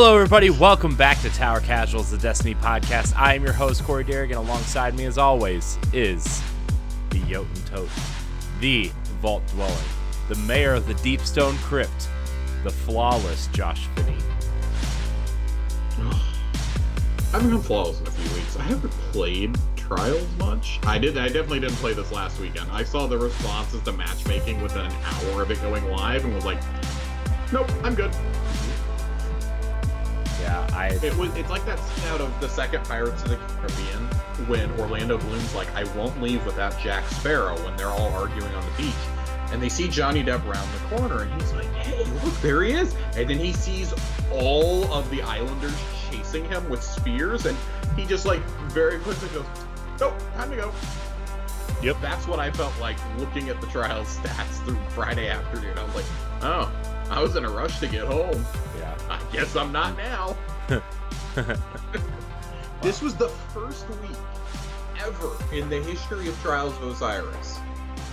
Hello, everybody. Welcome back to Tower Casuals, the Destiny podcast. I am your host, Corey Derrick, and alongside me, as always, is the Jotun Tote, the Vault Dweller, the mayor of the Deepstone Crypt, the flawless Josh Finney. I haven't been flawless in a few weeks. I haven't played Trials much. I did. I definitely didn't play this last weekend. I saw the responses to matchmaking within an hour of it going live, and was like, "Nope, I'm good." Yeah, I. It was. It's like that scene out of the second Pirates of the Caribbean when Orlando Bloom's like, "I won't leave without Jack Sparrow." When they're all arguing on the beach, and they see Johnny Depp around the corner, and he's like, "Hey, look, there he is!" And then he sees all of the Islanders chasing him with spears, and he just like very quickly goes, "Nope, time to go." Yep. That's what I felt like looking at the trial stats through Friday afternoon. I was like, "Oh, I was in a rush to get home. I guess I'm not now." This was the first week ever in the history of Trials of Osiris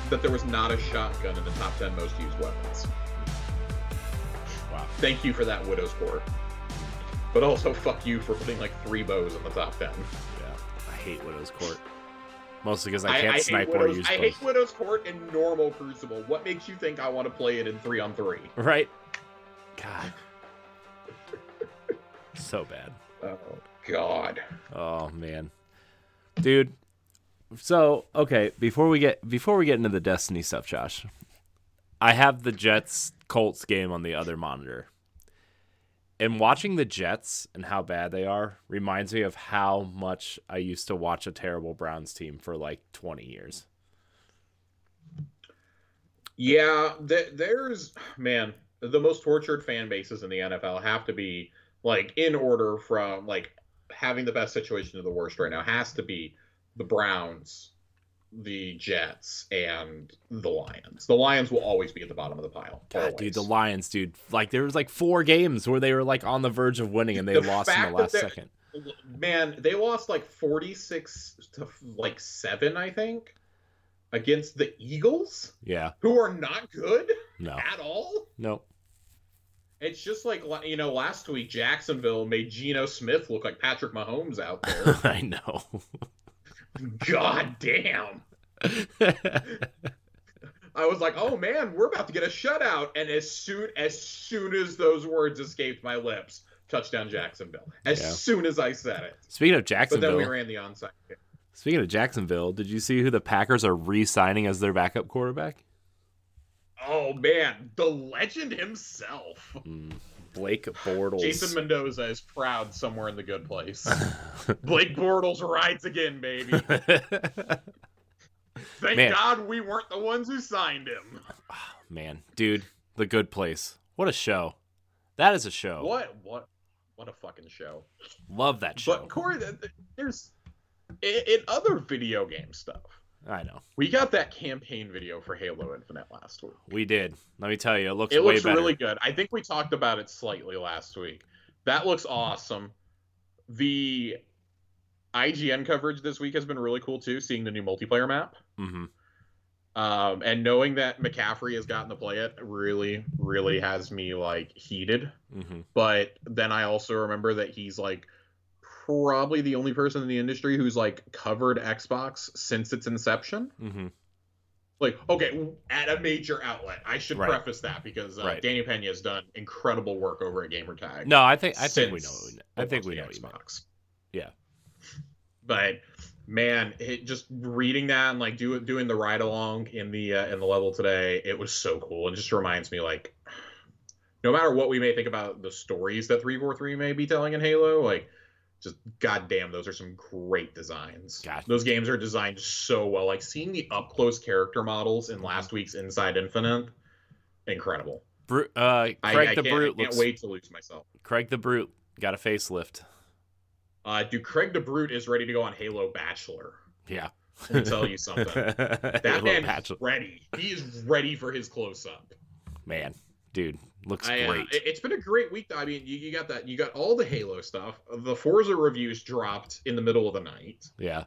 that there was not a shotgun in the top 10 most used weapons. Wow. Thank you for that Widow's Court. But also, fuck you for putting like three bows in the top 10. Yeah. I hate Widow's Court. Mostly because I I, can't I hate snipe or use I bows. hate Widow's Court in normal Crucible. What makes you think I want to play it in 3 on 3? Right? God. So bad. Oh, God. Oh man, dude. So okay, before we get before we get into the Destiny stuff, Josh, I have the Jets Colts game on the other monitor, and watching the Jets and how bad they are reminds me of how much I used to watch a terrible Browns team for like twenty years. Yeah, th- there's man, the most tortured fan bases in the NFL have to be like in order from like having the best situation to the worst right now has to be the Browns, the Jets, and the Lions. The Lions will always be at the bottom of the pile. God, dude, the. Lions, dude. Like there was like four games where they were like on the verge of winning and they The lost in the last second. Man, they lost like 46 to like 7, I think, against the Eagles, Yeah, who are not good no, at all. no. It's just like you know, last week Jacksonville made Geno Smith look like Patrick Mahomes out there. I know. God damn! I was like, oh man, we're about to get a shutout. And as soon as soon as those words escaped my lips, touchdown Jacksonville. As Yeah. soon as I said it. Speaking of Jacksonville, But then we ran the onside kick. Speaking of Jacksonville, did you see who the Packers are re-signing as their backup quarterback? Oh man, the legend himself. Mm, Blake Bortles. Jason Mendoza is proud somewhere in the good place. Blake Bortles rides again, baby. Thank Man. God we weren't the ones who signed him. Man, dude, the good place. What a show. That is a show. What? What? What a fucking show! Love that show. But Corey, th- th- there's in other video game stuff. I know. We got that campaign video for Halo Infinite last week. We did. Let me tell you, it looks It looks better. really good. I think we talked about it slightly last week. That looks awesome. The IGN coverage this week has been really cool too. Seeing the new multiplayer map. mm-hmm. Um, and knowing that McCaffrey has gotten to play it really, really has me like heated. Mm-hmm. But then I also remember that he's like probably the only person in the industry who's like covered Xbox since its inception. hmm Like, okay, at a major outlet. I should Right. preface that because uh, Right. Danny Pena has done incredible work over at Gamertag. No, I think I think we know. I think we know what you mean. Xbox. Yeah. But man, it just reading that and like do, doing the ride along in the uh, in the level today, it was so cool. It just reminds me like no matter what we may think about the stories that 343 may be telling in Halo, like just goddamn, those are some great designs. God. Those games are designed so well. Like seeing the up close character models in last week's Inside Infinite, incredible. Bru- uh, Craig I the I Brute can't looks. wait to lose myself. Craig the Brute got a facelift. Uh, dude, Craig the Brute is ready to go on Halo Bachelor. Yeah. Let me tell you something. that That man Bachelor. is ready. He is ready for his close up. Man, dude, looks I, uh, great. it- it's been a great week. Though. I mean, you, you got that. You got all the Halo stuff. The Forza reviews dropped in the middle of the night. yeah.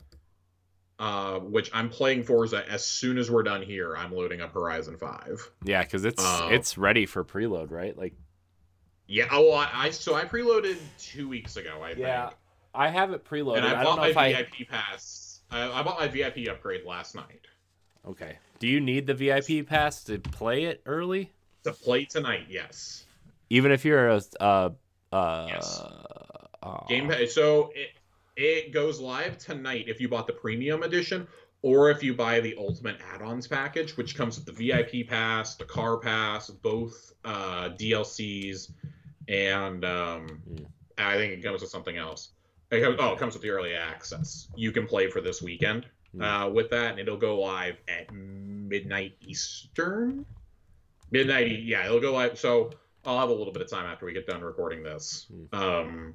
Uh, which I'm playing Forza as soon as we're done here. I'm loading up Horizon Five. Yeah, because it's Uh, it's ready for preload, right? Like Yeah. Oh, I, I so I preloaded two weeks ago. I Yeah, think. I have it preloaded. And I I, bought don't know my if I. VIP pass. I, I bought my VIP upgrade last night Okay. Do you need the VIP pass to play it early? To play tonight. Yes. Even if you're a uh uh. Yes. uh, Game Pass. So it it goes live tonight if you bought the premium edition, or if you buy the ultimate add-ons package, which comes with the VIP pass, the car pass, both uh, DLCs, and um, Mm. I think it comes with something else. It comes, oh, it comes with the early access. You can play for this weekend Mm. uh, with that, and it'll go live at midnight Eastern. Midnight, yeah, it'll go live. So I'll have a little bit of time after we get done recording this. Mm. Um,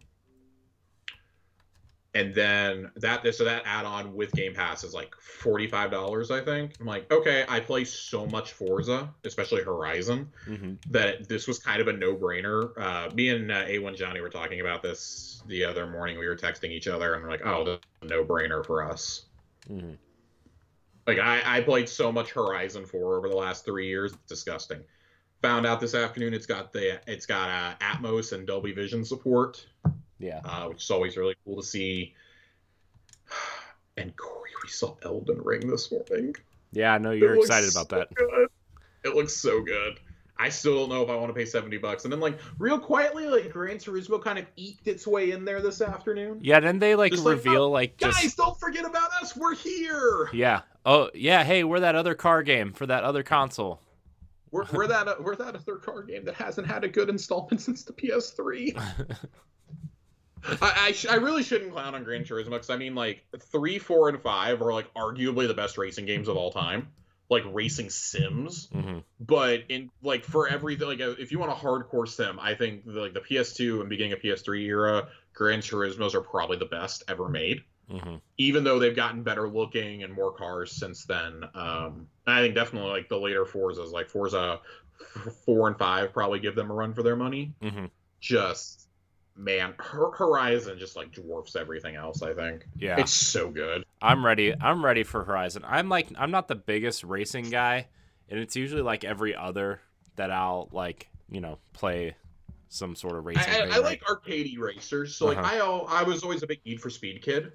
and then that this so that add-on with Game Pass is like forty-five dollars, I think. I'm like, okay, I play so much Forza, especially Horizon, mhm. that this was kind of a no-brainer. Uh, me and uh, A1 Johnny were talking about this the other morning. We were texting each other, and we're like, oh, this is a no-brainer for us. Mhm. Like I, I played so much Horizon 4 over the last three years, it's disgusting. Found out this afternoon it's got the it's got uh, Atmos and Dolby Vision support, Yeah. uh, which is always really cool to see. And Corey, we saw Elden Ring this morning. Yeah, I know you're looks excited about so that. Good. It looks so good. I still don't know if I want to pay seventy bucks. And then, like, real quietly, like Gran Turismo kind of eked its way in there this afternoon. Yeah, then they like Just like, reveal like just Guys, don't forget about us. We're here. yeah. Oh yeah, hey, we're that other car game for that other console. We're, we're that we're that other car game that hasn't had a good installment since the PS3. I I, sh- I really shouldn't clown on Gran Turismo because I mean like three, four, and five are like arguably the best racing games of all time, like racing sims. hmm But in like for everything, like uh, if you want a hardcore sim, I think the, like the PS2 and beginning of PS3 era, Gran Turismo's are probably the best ever made. Hmm Even though they've gotten better looking and more cars since then, um, I think definitely like the later Forzas, like Forza four and five, probably give them a run for their money hmm just man Hor- horizon just like dwarfs everything else i think Yeah. it's so good I'm ready. I'm ready for Horizon. I'm like I'm not the biggest racing guy, and it's usually like every other that I'll like you know play some sort of i, racing. I, thing, I right? like arcadey racers so like Uh-huh. i al- i was always a big need for speed kid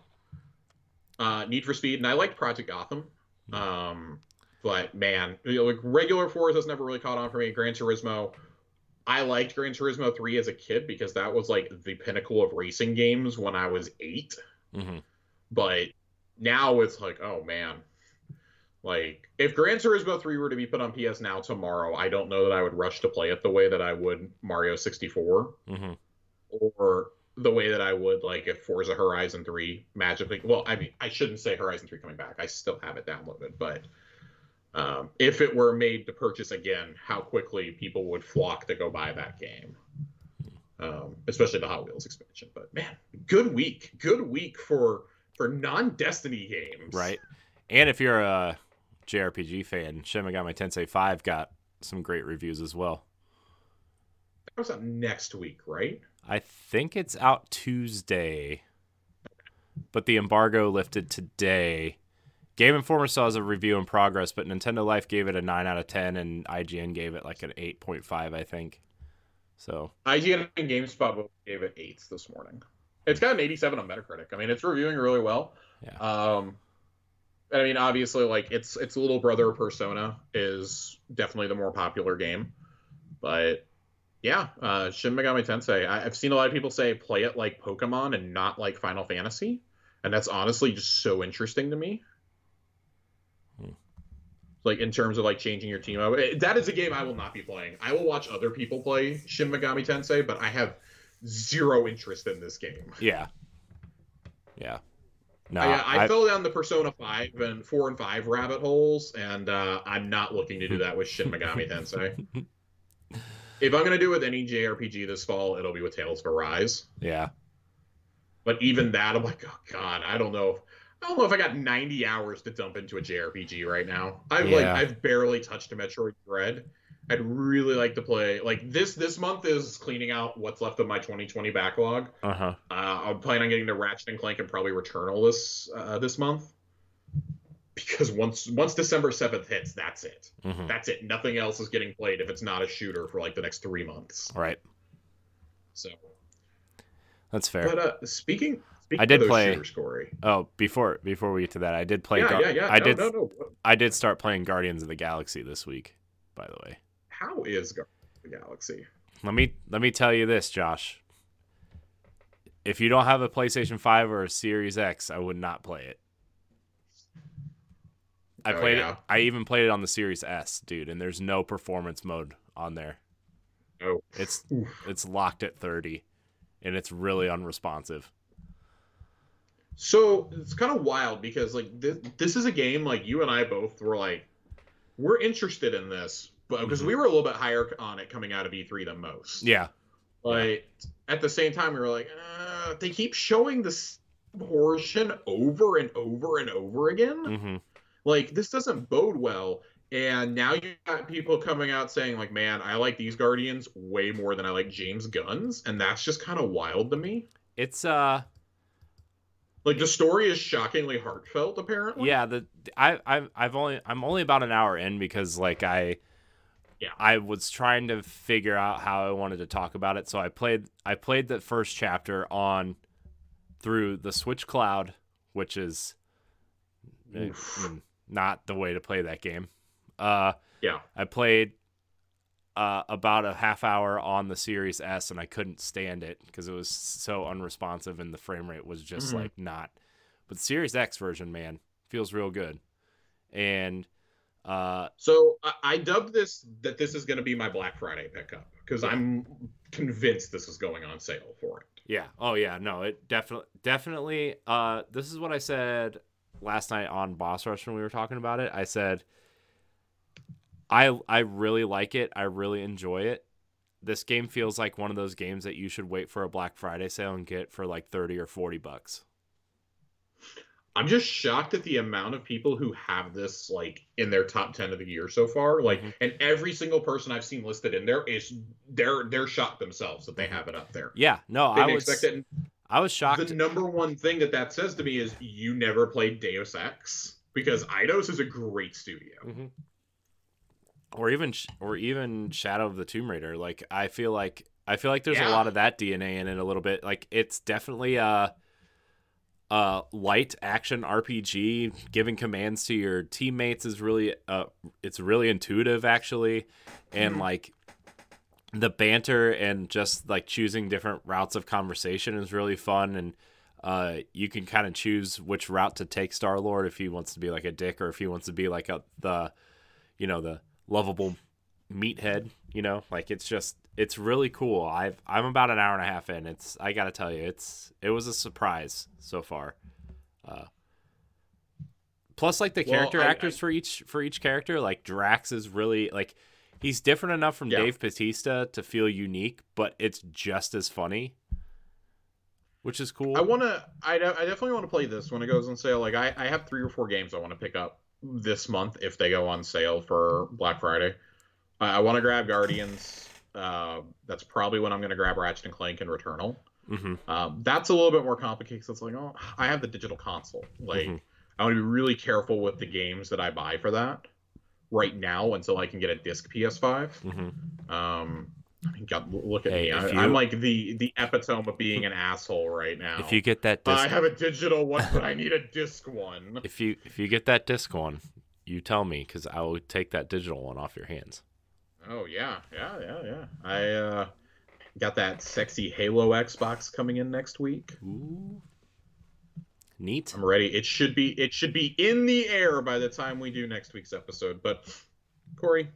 uh need for speed and i liked project gotham um but man you know, like regular Forza's never really caught on for me gran turismo I liked Gran Turismo 3 as a kid because that was like the pinnacle of racing games when I was 8. Mhm. but now it's like oh man like if gran turismo 3 were to be put on ps now tomorrow i don't know that i would rush to play it the way that i would mario 64 Mhm. or the way that i would like if forza horizon 3 magically well i mean i shouldn't say horizon 3 coming back i still have it downloaded but um, if it were made to purchase again how quickly people would flock to go buy that game um, especially the Hot Wheels expansion. But man, good week, good week for for non Destiny games. Right. And if you're a JRPG fan, Shin Megami Tensei 5 got some great reviews as well. That was up next week, right? I think it's out Tuesday, but the embargo lifted today. Game Informer saw as a review in progress, but Nintendo Life gave it a 9 out of 10, and IGN gave it like an 8.5, I think. So, IGN and GameSpot both gave it eights this morning. It's got an 87 on Metacritic. I mean, it's reviewing really well. Yeah. Um, I mean, obviously, like its its little brother Persona is definitely the more popular game, but yeah, uh, Shin Megami Tensei. I, I've seen a lot of people say play it like Pokemon and not like Final Fantasy, and that's honestly just so interesting to me. Hmm. Like in terms of like changing your team, out. that is a game I will not be playing. I will watch other people play Shin Megami Tensei, but I have zero interest in this game. yeah. Yeah. No, I, I, I- fell down the Persona five and four and five rabbit holes, and uh, I'm not looking to do that with Shin Megami Tensei. If I'm gonna do it with any JRPG this fall, it'll be with Tales of Arise. yeah. But even that, I'm like, oh god, I don't know. I don't know if I got 90 hours to dump into a JRPG right now. I've like Yeah. I've barely touched a Metroid Dread. I'd really like to play like this. This month is cleaning out what's left of my 2020 backlog. Uh huh. Uh, I'm planning on getting to Ratchet and Clank and probably Returnal this uh, this month. Because once once December seventh hits, that's it. hmm That's it. Nothing else is getting played if it's not a shooter for like the next three months. Right. So That's fair. But uh, speaking, speaking I did of play- shooters, Corey. oh, before before we get to that, I did play. yeah, Gar- yeah, yeah. I no, did. No, no. I did start playing Guardians of the Galaxy this week. By the way, How is Guardians of the Galaxy? let me let me tell you this, Josh. If you don't have a PlayStation Five or a Series X, I would not play it. I Oh, played yeah? it. I even played it on the Series S, dude, and there's no performance mode on there. Oh, It's Oof. it's locked at 30, and it's really unresponsive. So it's kind of wild because like this, this is a game like you and I both were like, we're interested in this, but because Mhm. we were a little bit higher on it coming out of E3 than most. Yeah, But at the same time, we were like, uh, they keep showing this portion over and over and over again. hmm Like this doesn't bode well. And now you got people coming out saying like, man, I like these Guardians way more than I like James Gunn's, and that's just kind of wild to me. it's uh Like the story is shockingly heartfelt, apparently. yeah the I I've I've only I'm only about an hour in because like I Yeah. I was trying to figure out how I wanted to talk about it, so I played I played the first chapter on through the Switch Cloud, which is not the way to play that game. Uh, Yeah. I played uh, about a half hour on the Series S, and I couldn't stand it because it was so unresponsive, and the frame rate was just Mhm. like not. But the Series X version, man, feels real good, and uh, So I, I dubbed this that this is going to be my Black Friday pickup because I'm convinced this is going on sale for it. Yeah. Oh yeah. No, it definitely definitely uh this is what I said last night on Boss Rush when we were talking about it. I said I I really like it. I really enjoy it. This game feels like one of those games that you should wait for a Black Friday sale and get for like 30 or 40 bucks. I'm just shocked at the amount of people who have this like in their top 10 of the year so far. Like, Mhm. and every single person I've seen listed in there is they're they're shocked themselves that they have it up there. Yeah. No, They I was expect it. I was shocked. The number one thing that that says to me is you never played Deus Ex because Eidos is a great studio. Mhm. Or even or even Shadow of the Tomb Raider. Like I feel like I feel like there's a lot of that DNA in it a little bit. Like it's definitely a a light action RPG. Giving commands to your teammates is really uh it's really intuitive actually, and Mhm. like the banter and just like choosing different routes of conversation is really fun and uh, you can kind of choose which route to take Star Lord if he wants to be like a dick or if he wants to be like a the, you know, the lovable meathead. You know, like it's just it's really cool. I've I'm about an hour and a half in. It's I gotta tell you, it's it was a surprise so far. Uh, plus, like the Well, character I- actors for each for each character, like Drax is really like he's different enough from Yeah. Dave Batista to feel unique, but it's just as funny, which is cool. I want to. I, de- I definitely want to play this when it goes on sale. Like I, I have three or four games I want to pick up this month if they go on sale for Black Friday. I, I want to grab Guardians. Uh, that's probably when I'm going to grab Ratchet and Clank and Returnal. hmm Um, that's a little bit more complicated. So it's like, oh, I have the digital console. Like, Mhm. I want to be really careful with the games that I buy for that right now until I can get a disc PS5. hmm Um, I mean, God, look at Hey, me. I, I'm like the the epitome of being an asshole right now. If you get that disc... I have a digital one, but I need a disc one. if you if you get that disc one, you tell me because I will take that digital one off your hands. Oh yeah, yeah, yeah, yeah. I uh, got that sexy Halo Xbox coming in next week. Ooh, neat. I'm ready. It should be it should be in the air by the time we do next week's episode. But Corey,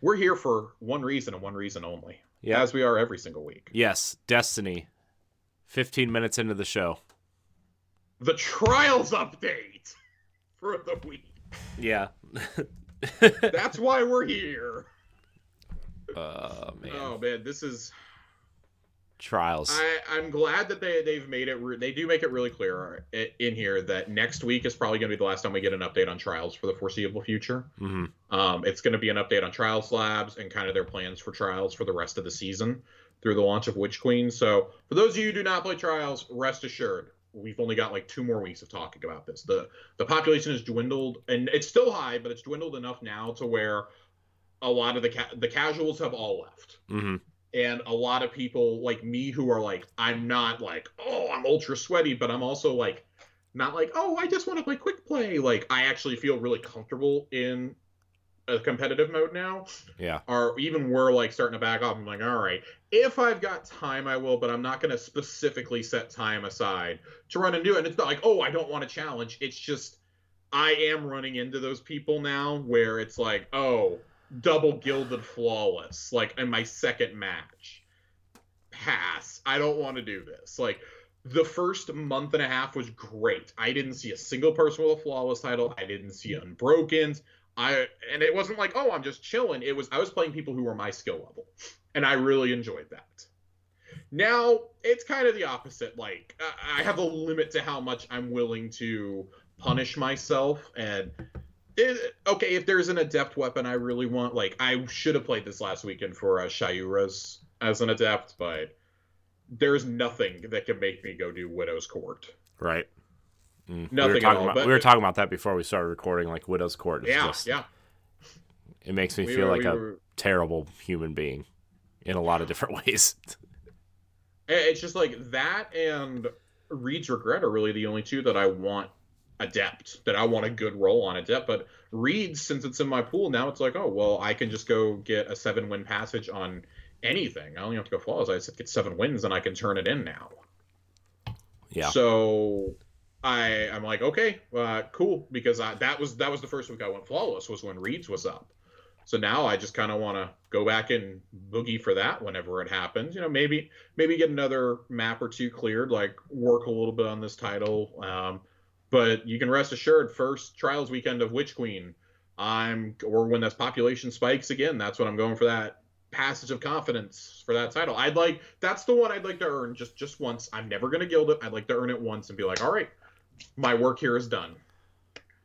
we're here for one reason and one reason only. Yeah. As we are every single week. Yes, Destiny. Fifteen minutes into the show. The trials update for the week. Yeah. That's why we're here. uh man. Oh man, this is Trials. I, I'm glad that they they've made it. Re- they do make it really clear in here that next week is probably going to be the last time we get an update on Trials for the foreseeable future. hmm Um, it's going to be an update on Trials Labs and kind of their plans for Trials for the rest of the season through the launch of Witch Queen. So for those of you who do not play Trials, rest assured we've only got like two more weeks of talking about this. the The population has dwindled, and it's still high, but it's dwindled enough now to where a lot of the ca- the casuals have all left hmm and a lot of people like me who are like i'm not like oh i'm ultra sweaty but i'm also like not like oh i just want to play quick play. Like i actually feel really comfortable in a competitive mode now. Yeah. or even we're like starting to back off. I'm like all right if i've got time i will but i'm not going to specifically set time aside to run and do it. And it's not like oh i don't want to challenge. It's just i am running into those people now where it's like oh double gilded flawless like in my second match. Pass. I don't want to do this. Like the first month and a half was great. I didn't see a single person with a flawless title. I didn't see unbrokens. I and it wasn't like oh i'm just chilling. It was i was playing people who were my skill level and i really enjoyed that. Now it's kind of the opposite like i have a limit to how much i'm willing to punish myself and it, okay, if there's an adept weapon I really want, like I should have played this last weekend for uh, Shayura's as an adept, but there's nothing that can make me go do Widow's Court. Right. Mm. we Nothing were at talking all, about we were talking about that before we started recording. Like Widow's Court is Yeah, just yeah. it makes me We feel were- like we a were- terrible human being in a lot of different ways. It's just like that and Reed's Regret are really the only two that I want adept, that I want a good roll on adept. But Reed's, since it's in my pool, now it's like, oh, well, I can just go get a seven win passage on anything. I only have to go flawless. I just get seven wins and I can turn it in now. yeah. So I I'm like, okay, uh, cool, because I, that was that was the first week I went flawless was when Reed's was up. So now I just kind of want to go back and boogie for that whenever it happens. You know, maybe maybe get another map or two cleared, like work a little bit on this title. Um, but you can rest assured, first trials weekend of Witch Queen, I'm or when this population spikes again, that's when I'm going for that passage of confidence for that title. I'd like that's the one I'd like to earn just just once. I'm never gonna gild it. I'd like to earn it once and be like, all right, my work here is done.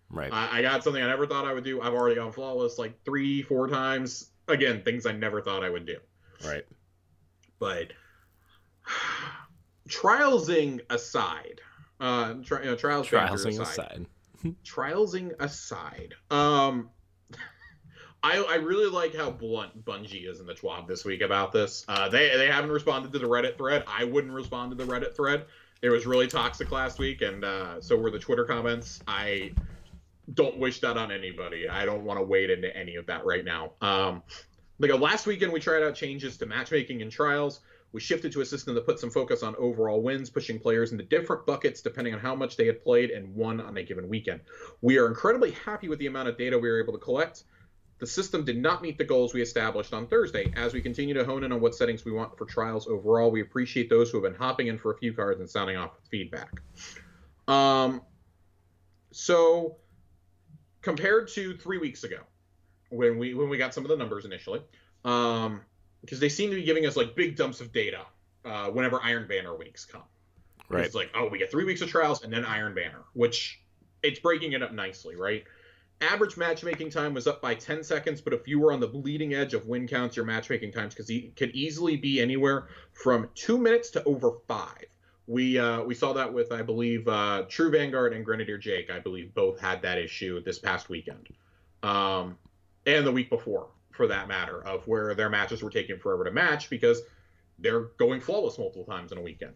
Right. I, I got something I never thought I would do. I've already gone flawless like three, four times. Again, things I never thought I would do. right. But trialsing aside, uh, tri- know, trials Trialsing aside, aside. trialsing aside, um, I I really like how blunt Bungie is in the twab this week about this. Uh, they they haven't responded to the Reddit thread. I wouldn't respond to the Reddit thread. It was really toxic last week, and uh, so were the Twitter comments. I don't wish that on anybody. I don't want to wade into any of that right now. Um, like uh, last weekend, we tried out changes to matchmaking and trials. We shifted to a system that put some focus on overall wins, pushing players into different buckets depending on how much they had played and won on a given weekend. We are incredibly happy with the amount of data we were able to collect. The system did not meet the goals we established on Thursday. As we continue to hone in on what settings we want for trials overall, we appreciate those who have been hopping in for a few cards and sounding off with feedback. Um, so compared to three weeks ago, when we when we got some of the numbers initially, um, because they seem to be giving us like big dumps of data uh, whenever Iron Banner weeks come. Right. It's like, oh, we get three weeks of trials and then Iron Banner, which it's breaking it up nicely, right? Average matchmaking time was up by 10 seconds, but if you were on the bleeding edge of win counts, your matchmaking times because e- could easily be anywhere from two minutes to over five. We uh, we saw that with, I believe, uh, True Vanguard and Grenadier Jake. I believe both had that issue this past weekend, um, and the week before, for that matter, of where their matches were taking forever to match because they're going flawless multiple times in a weekend.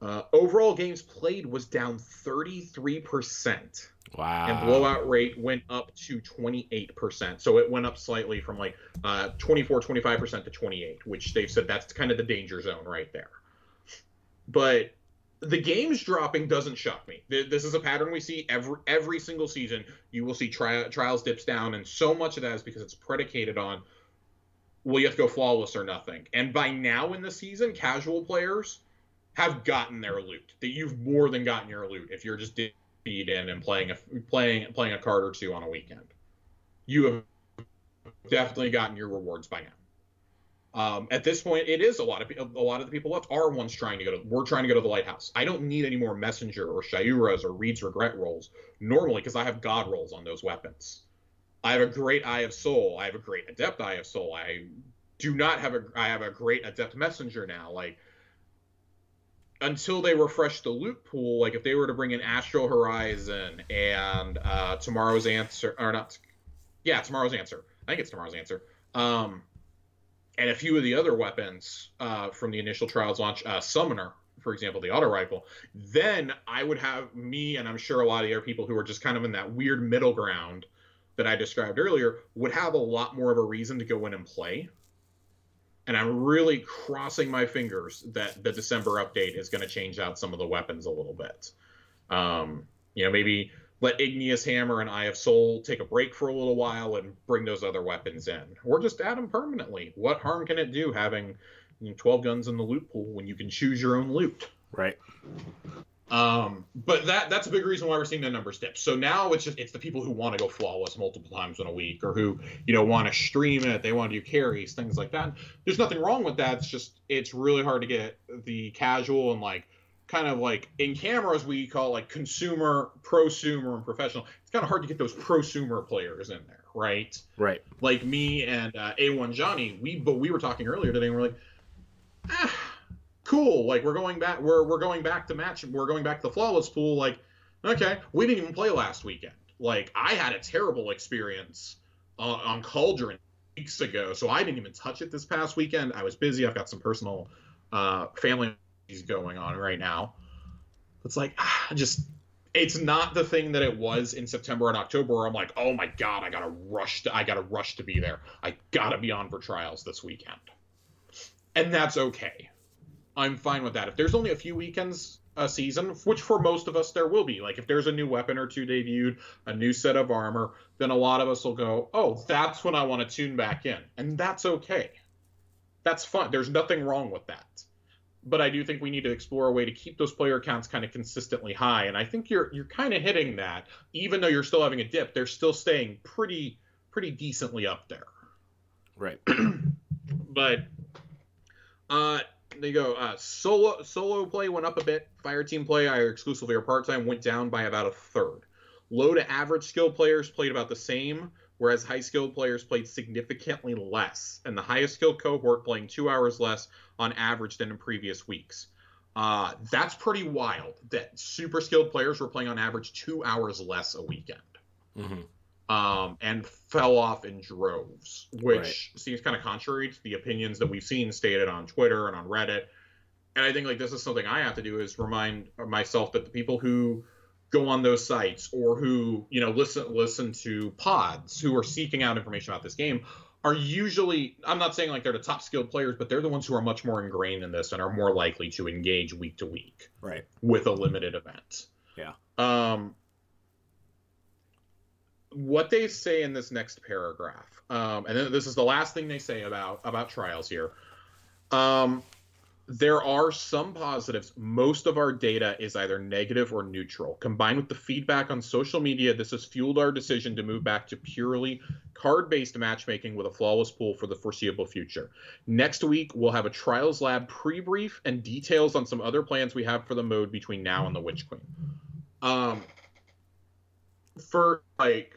Uh, overall games played was down 33%, Wow. and blowout rate went up to 28%. So it went up slightly from like uh, 24, 25% to 28, which they've said that's kind of the danger zone right there. But the games dropping doesn't shock me. This is a pattern we see every every single season. You will see tri- trials dips down, and so much of that is because it's predicated on well, you have to go flawless or nothing. And by now in the season, casual players have gotten their loot. That you've more than gotten your loot if you're just feed in and playing a playing playing a card or two on a weekend. You have definitely gotten your rewards by now. Um, at this point, it is a lot of a lot of the people left are ones trying to go to. We're trying to go to the lighthouse. I don't need any more messenger or Shayura's or Reed's regret rolls normally because I have god rolls on those weapons. I have a great Eye of Sol. I have a great Adept Eye of Sol. I do not have a. I have a great Adept Messenger now. Like until they refresh the loot pool, like if they were to bring in Astral Horizon and uh, Tomorrow's Answer, or not, yeah, Tomorrow's Answer. I think it's Tomorrow's Answer. Um, and a few of the other weapons uh, from the initial trials launch, uh, Summoner, for example, the auto rifle, then I would have me, and I'm sure a lot of the other people who are just kind of in that weird middle ground that I described earlier, would have a lot more of a reason to go in and play. And I'm really crossing my fingers that the December update is going to change out some of the weapons a little bit. Um, you know, maybe let Igneous Hammer and Eye of Sol take a break for a little while and bring those other weapons in, or just add them permanently. What harm can it do having you know, 12 guns in the loot pool when you can choose your own loot? Right. Um, but that that's a big reason why we're seeing the numbers dip. So now it's just it's the people who want to go flawless multiple times in a week, or who you know want to stream it, they want to do carries, things like that. There's nothing wrong with that. It's just it's really hard to get the casual and like kind of like in cameras we call like consumer, prosumer, and professional. It's kind of hard to get those prosumer players in there, right? Right. Like me and uh, A1 Johnny, we but we were talking earlier today, and we're like, ah, cool. Like we're going back, we're we're going back to match, we're going back to the flawless pool. Like, okay, we didn't even play last weekend. Like I had a terrible experience uh, on Cauldron weeks ago, so I didn't even touch it this past weekend. I was busy. I've got some personal uh, family going on right now. It's like ah, just it's not the thing that it was in September and October I'm like, oh my god, I gotta rush to I gotta rush to be there. I gotta be on for trials this weekend. And that's okay. I'm fine with that. If there's only a few weekends a season, which for most of us there will be, like if there's a new weapon or two debuted, a new set of armor, then a lot of us will go, oh, that's when I want to tune back in. And that's okay. That's fun. There's nothing wrong with that but I do think we need to explore a way to keep those player counts kind of consistently high. And I think you're you're kind of hitting that, even though you're still having a dip. They're still staying pretty pretty decently up there. Right. but uh, they go. Uh, solo solo play went up a bit. Fire team play, either exclusively or part time, went down by about a third. Low to average skill players played about the same, whereas high skill players played significantly less, and the highest skill cohort playing two hours less on average than in previous weeks. Uh, that's pretty wild that super skilled players were playing on average two hours less a weekend. Mm-hmm. Um, and fell off in droves, which Right. seems kind of contrary to the opinions that we've seen stated on Twitter and on Reddit. And I think like this is something I have to do is remind myself that the people who go on those sites or who you know listen listen to pods who are seeking out information about this game are usually I'm not saying like they're the top skilled players, but they're the ones who are much more ingrained in this and are more likely to engage week to week Right. with a limited event. Yeah. Um, what they say in this next paragraph, um, and then this is the last thing they say about about trials here. Um, there are some positives. Most of our data is either negative or neutral. Combined with the feedback on social media, this has fueled our decision to move back to purely card based matchmaking with a flawless pool for the foreseeable future. Next week, we'll have a Trials Lab pre brief and details on some other plans we have for the mode between now and the Witch Queen. Um, for like,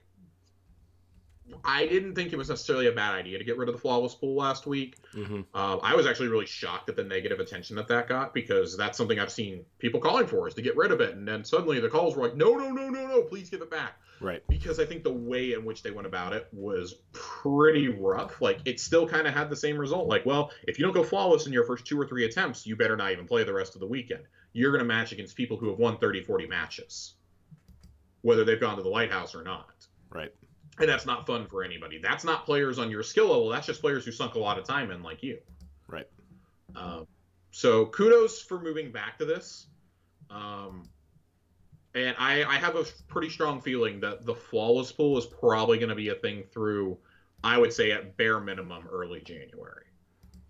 I didn't think it was necessarily a bad idea to get rid of the flawless pool last week. Mm-hmm. Um, I was actually really shocked at the negative attention that that got because that's something I've seen people calling for is to get rid of it, and then suddenly the calls were like, no, no, no, no, no, please give it back Right. because I think the way in which they went about it was pretty rough. Like it still kind of had the same result. Like, well, if you don't go flawless in your first two or three attempts, you better not even play the rest of the weekend. You're going to match against people who have won 30, 40 matches, whether they've gone to the lighthouse or not. Right. And that's not fun for anybody. That's not players on your skill level. That's just players who sunk a lot of time in, like you. Right. Um, so kudos for moving back to this. Um, and I, I have a pretty strong feeling that the flawless pool is probably going to be a thing through, I would say, at bare minimum, early January.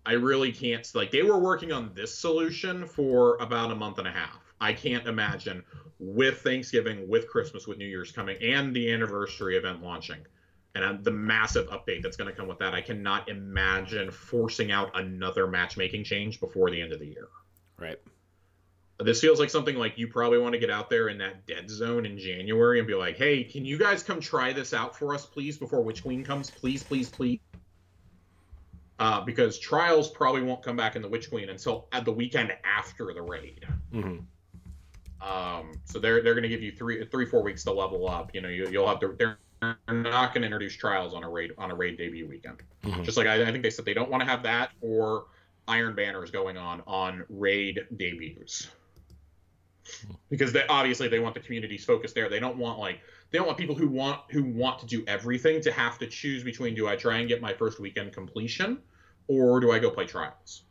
I really can't. Like, they were working on this solution for about a month and a half. I can't imagine with Thanksgiving, with Christmas, with New Year's coming, and the anniversary event launching, and uh, the massive update that's going to come with that. I cannot imagine forcing out another matchmaking change before the end of the year. Right. This feels like something like you probably want to get out there in that dead zone in January and be like, "Hey, can you guys come try this out for us, please, before Witch Queen comes, please, please, please." Uh, because trials probably won't come back in the Witch Queen until at the weekend after the raid. Mm-hmm. Um, so they're they're going to give you three three four weeks to level up. You know, you, you'll have to they're not going to introduce trials on a raid on a raid debut weekend. Mhm. Just like I, I think they said they don't want to have that or Iron Banners going on on raid debuts because they obviously they want the community's focus there. They don't want like they don't want people who want who want to do everything to have to choose between do I try and get my first weekend completion or do I go play trials?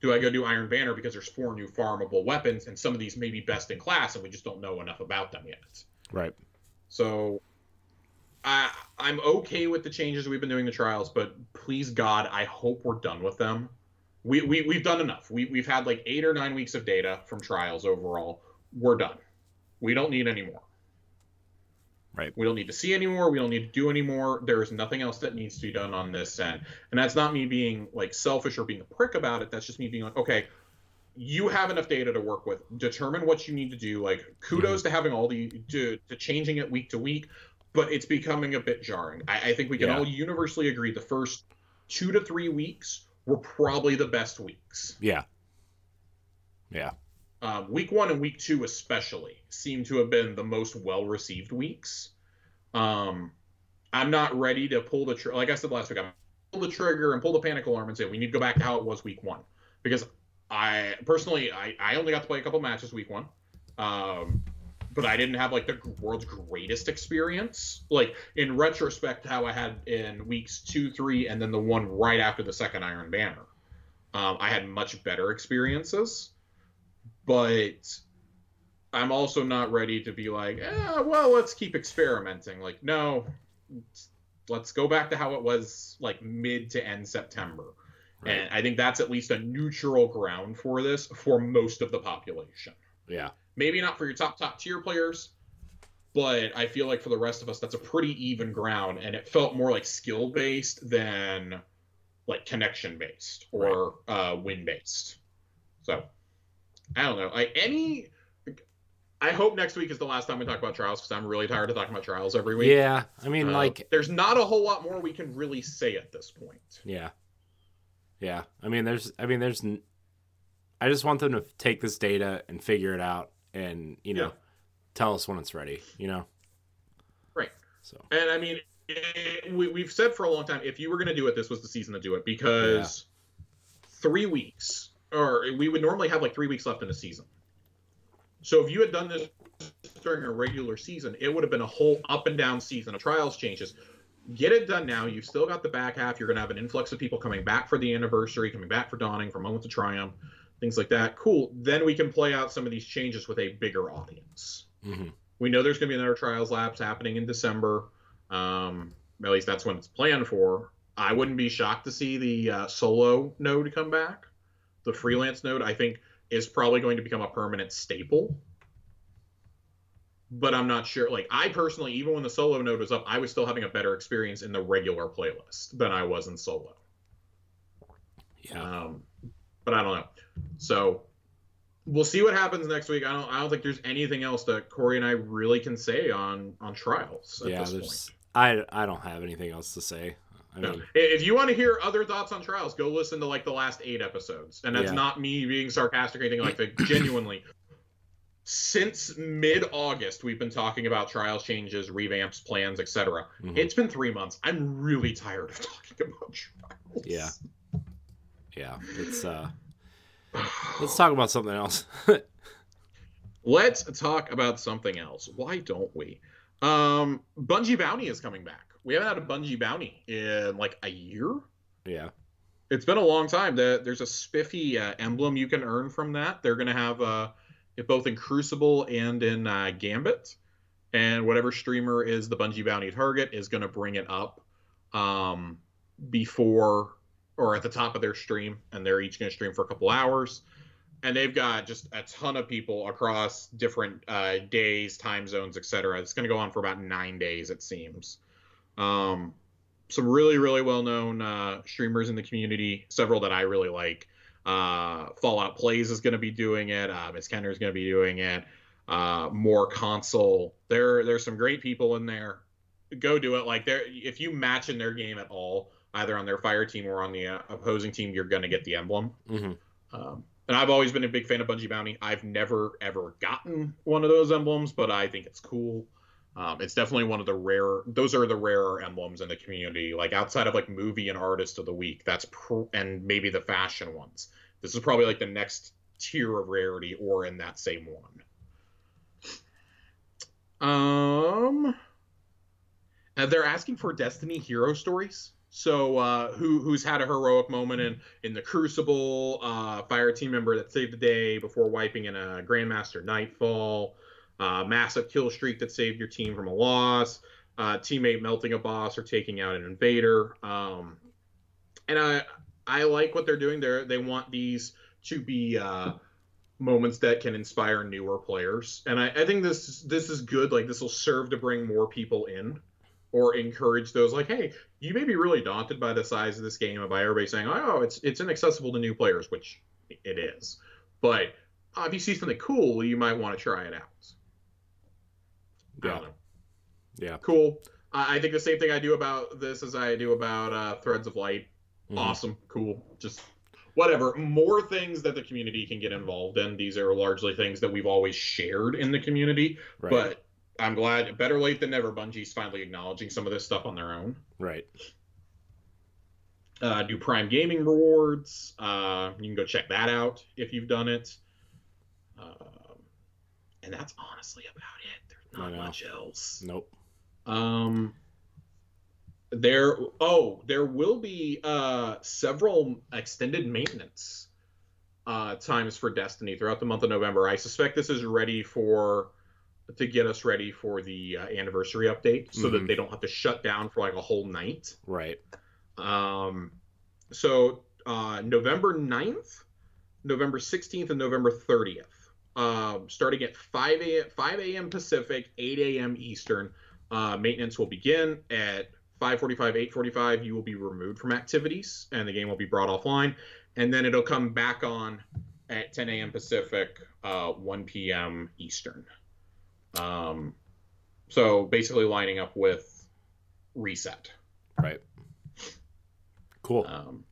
Do I go do Iron Banner because there's four new farmable weapons and some of these may be best in class and we just don't know enough about them yet. Right. So I I'm okay with the changes we've been doing the trials, but please God, I hope we're done with them. We, we we've done enough. We we've had like eight or nine weeks of data from trials overall. We're done. We don't need any more. Right. We don't need to see anymore. We don't need to do anymore. There is nothing else that needs to be done on this end. And that's not me being like selfish or being a prick about it. That's just me being like, okay, you have enough data to work with. Determine what you need to do. Like kudos mm-hmm. to having all the to, to changing it week to week, but it's becoming a bit jarring. I, I think we can Yeah. all universally agree the first two to three weeks were probably the best weeks. Yeah. Yeah. Um, week one and week two, especially, seem to have been the most well received weeks. Um, I'm not ready to pull the trigger. Like I said last week, I'm pull the trigger and pull the panic alarm and say we need to go back to how it was week one because I personally I, I only got to play a couple matches week one, um, but I didn't have like the world's greatest experience. Like in retrospect, how I had in weeks two, three, and then the one right after the second Iron Banner, um, I had much better experiences but I'm also not ready to be like, eh, well, let's keep experimenting. Like, no, let's go back to how it was like mid to end September. Right. And I think that's at least a neutral ground for this for most of the population. Yeah. Maybe not for your top top tier players, but I feel like for the rest of us, that's a pretty even ground, and it felt more like skill based than like connection based or uh, win based. So I don't know. Like any, I hope next week is the last time we talk about trials because I'm really tired of talking about trials every week. Yeah. I mean, Uh, like, there's not a whole lot more we can really say at this point. yeah. Yeah. I mean, there's, I mean, there's, I just want them to take this data and figure it out and, you know, Yeah. tell us when it's ready, you know? Right. So, And I mean, it, we, we've said for a long time, if you were going to do it, this was the season to do it because three weeks, or we would normally have like three weeks left in a season. So if you had done this during a regular season, it would have been a whole up and down season of trials changes. Get it done now. You've still got the back half. You're going to have an influx of people coming back for the anniversary, coming back for Dawning, for Moments of Triumph, things like that. Cool. Then we can play out some of these changes with a bigger audience mhm. we know there's going to be another trials labs happening in December. Um, at least that's when it's planned for. I wouldn't be shocked to see the uh, solo node come back. The freelance node, I think, is probably going to become a permanent staple. But I'm not sure. Like, I personally, even when the solo node was up, I was still having a better experience in the regular playlist than I was in solo. yeah. Um, but I don't know. So we'll see what happens next week. I don't. I don't think there's anything else that Corey and I really can say on on trials at yeah. this point. There's, I, I don't have anything else to say. I mean, If you want to hear other thoughts on trials, go listen to like the last eight episodes. And that's Yeah. not me being sarcastic or anything like that. Genuinely, since mid August, we've been talking about trials changes, revamps, plans, etc. mhm. It's been three months. I'm really tired of talking about trials. Yeah. yeah. It's, uh, let's talk about something else. Let's talk about something else. Why don't we? Um, Bungie Bounty is coming back. We haven't had a Bungie Bounty in like a year. yeah. It's been a long time. The, there's a spiffy uh, emblem you can earn from that. They're going to have uh, it both in Crucible and in uh, Gambit. And whatever streamer is the Bungie Bounty target is going to bring it up um, before or at the top of their stream. And they're each going to stream for a couple hours. And they've got just a ton of people across different uh, days, time zones, etc. It's going to go on for about nine days, it seems. Um, some really really well known uh, streamers in the community several that i really like. Uh, fallout plays is going to be doing it. Uh, miss kenner is going to be doing it. Uh, more console. There there's some great people in there. Go do it. Like there if you match in their game at all either on their fire team or on the uh, opposing team you're going to get the emblem. Hmm um, and I've always been a big fan of Bungie Bounty. I've never ever gotten one of those emblems, but I think it's cool. Um, it's definitely one of the rare. Those are the rarer emblems in the community. Like outside of like movie and artist of the week, that's pr- and maybe the fashion ones. This is probably like the next tier of rarity, or in that same one. Um, they're asking for Destiny hero stories. So uh, who who's had a heroic moment in in the Crucible? Uh, fire team member that saved the day before wiping in a Grandmaster Nightfall. Uh, massive kill streak that saved your team from a loss. Uh, teammate melting a boss or taking out an invader. Um, and I I like what they're doing. They they want these to be uh, moments that can inspire newer players, and I, I think this this is good. Like this will serve to bring more people in or encourage those like, hey, you may be really daunted by the size of this game and by everybody saying, oh, it's it's inaccessible to new players, which it is. But uh, if you see something cool, you might want to try it out. Yeah. Yeah. Cool. Uh, I think the same thing I do about this as I do about uh, Threads of Light. Mhm. Awesome. Cool. Just whatever. More things that the community can get involved in. These are largely things that we've always shared in the community. Right. But I'm glad, better late than never, Bungie's finally acknowledging some of this stuff on their own. right. Uh, do Prime Gaming rewards. Uh, you can go check that out if you've done it. Um, and that's honestly about it. Not much else. Nope. Um, there. Oh, there will be uh, several extended maintenance uh, times for Destiny throughout the month of November. I suspect this is ready for to get us ready for the uh, anniversary update, so that Mhm. they don't have to shut down for like a whole night. Right. Um, so uh, November 9th, November 16th, and November 30th. Um, starting at 5 a.m. 5 a.m. Pacific, 8 a.m. Eastern. Uh, maintenance will begin at 5:45, 8:45. You will be removed from activities, and the game will be brought offline. And then it'll come back on at 10 a.m. Pacific, uh, 1 p.m. Eastern. Um, so basically lining up with reset. Right. Cool. Um,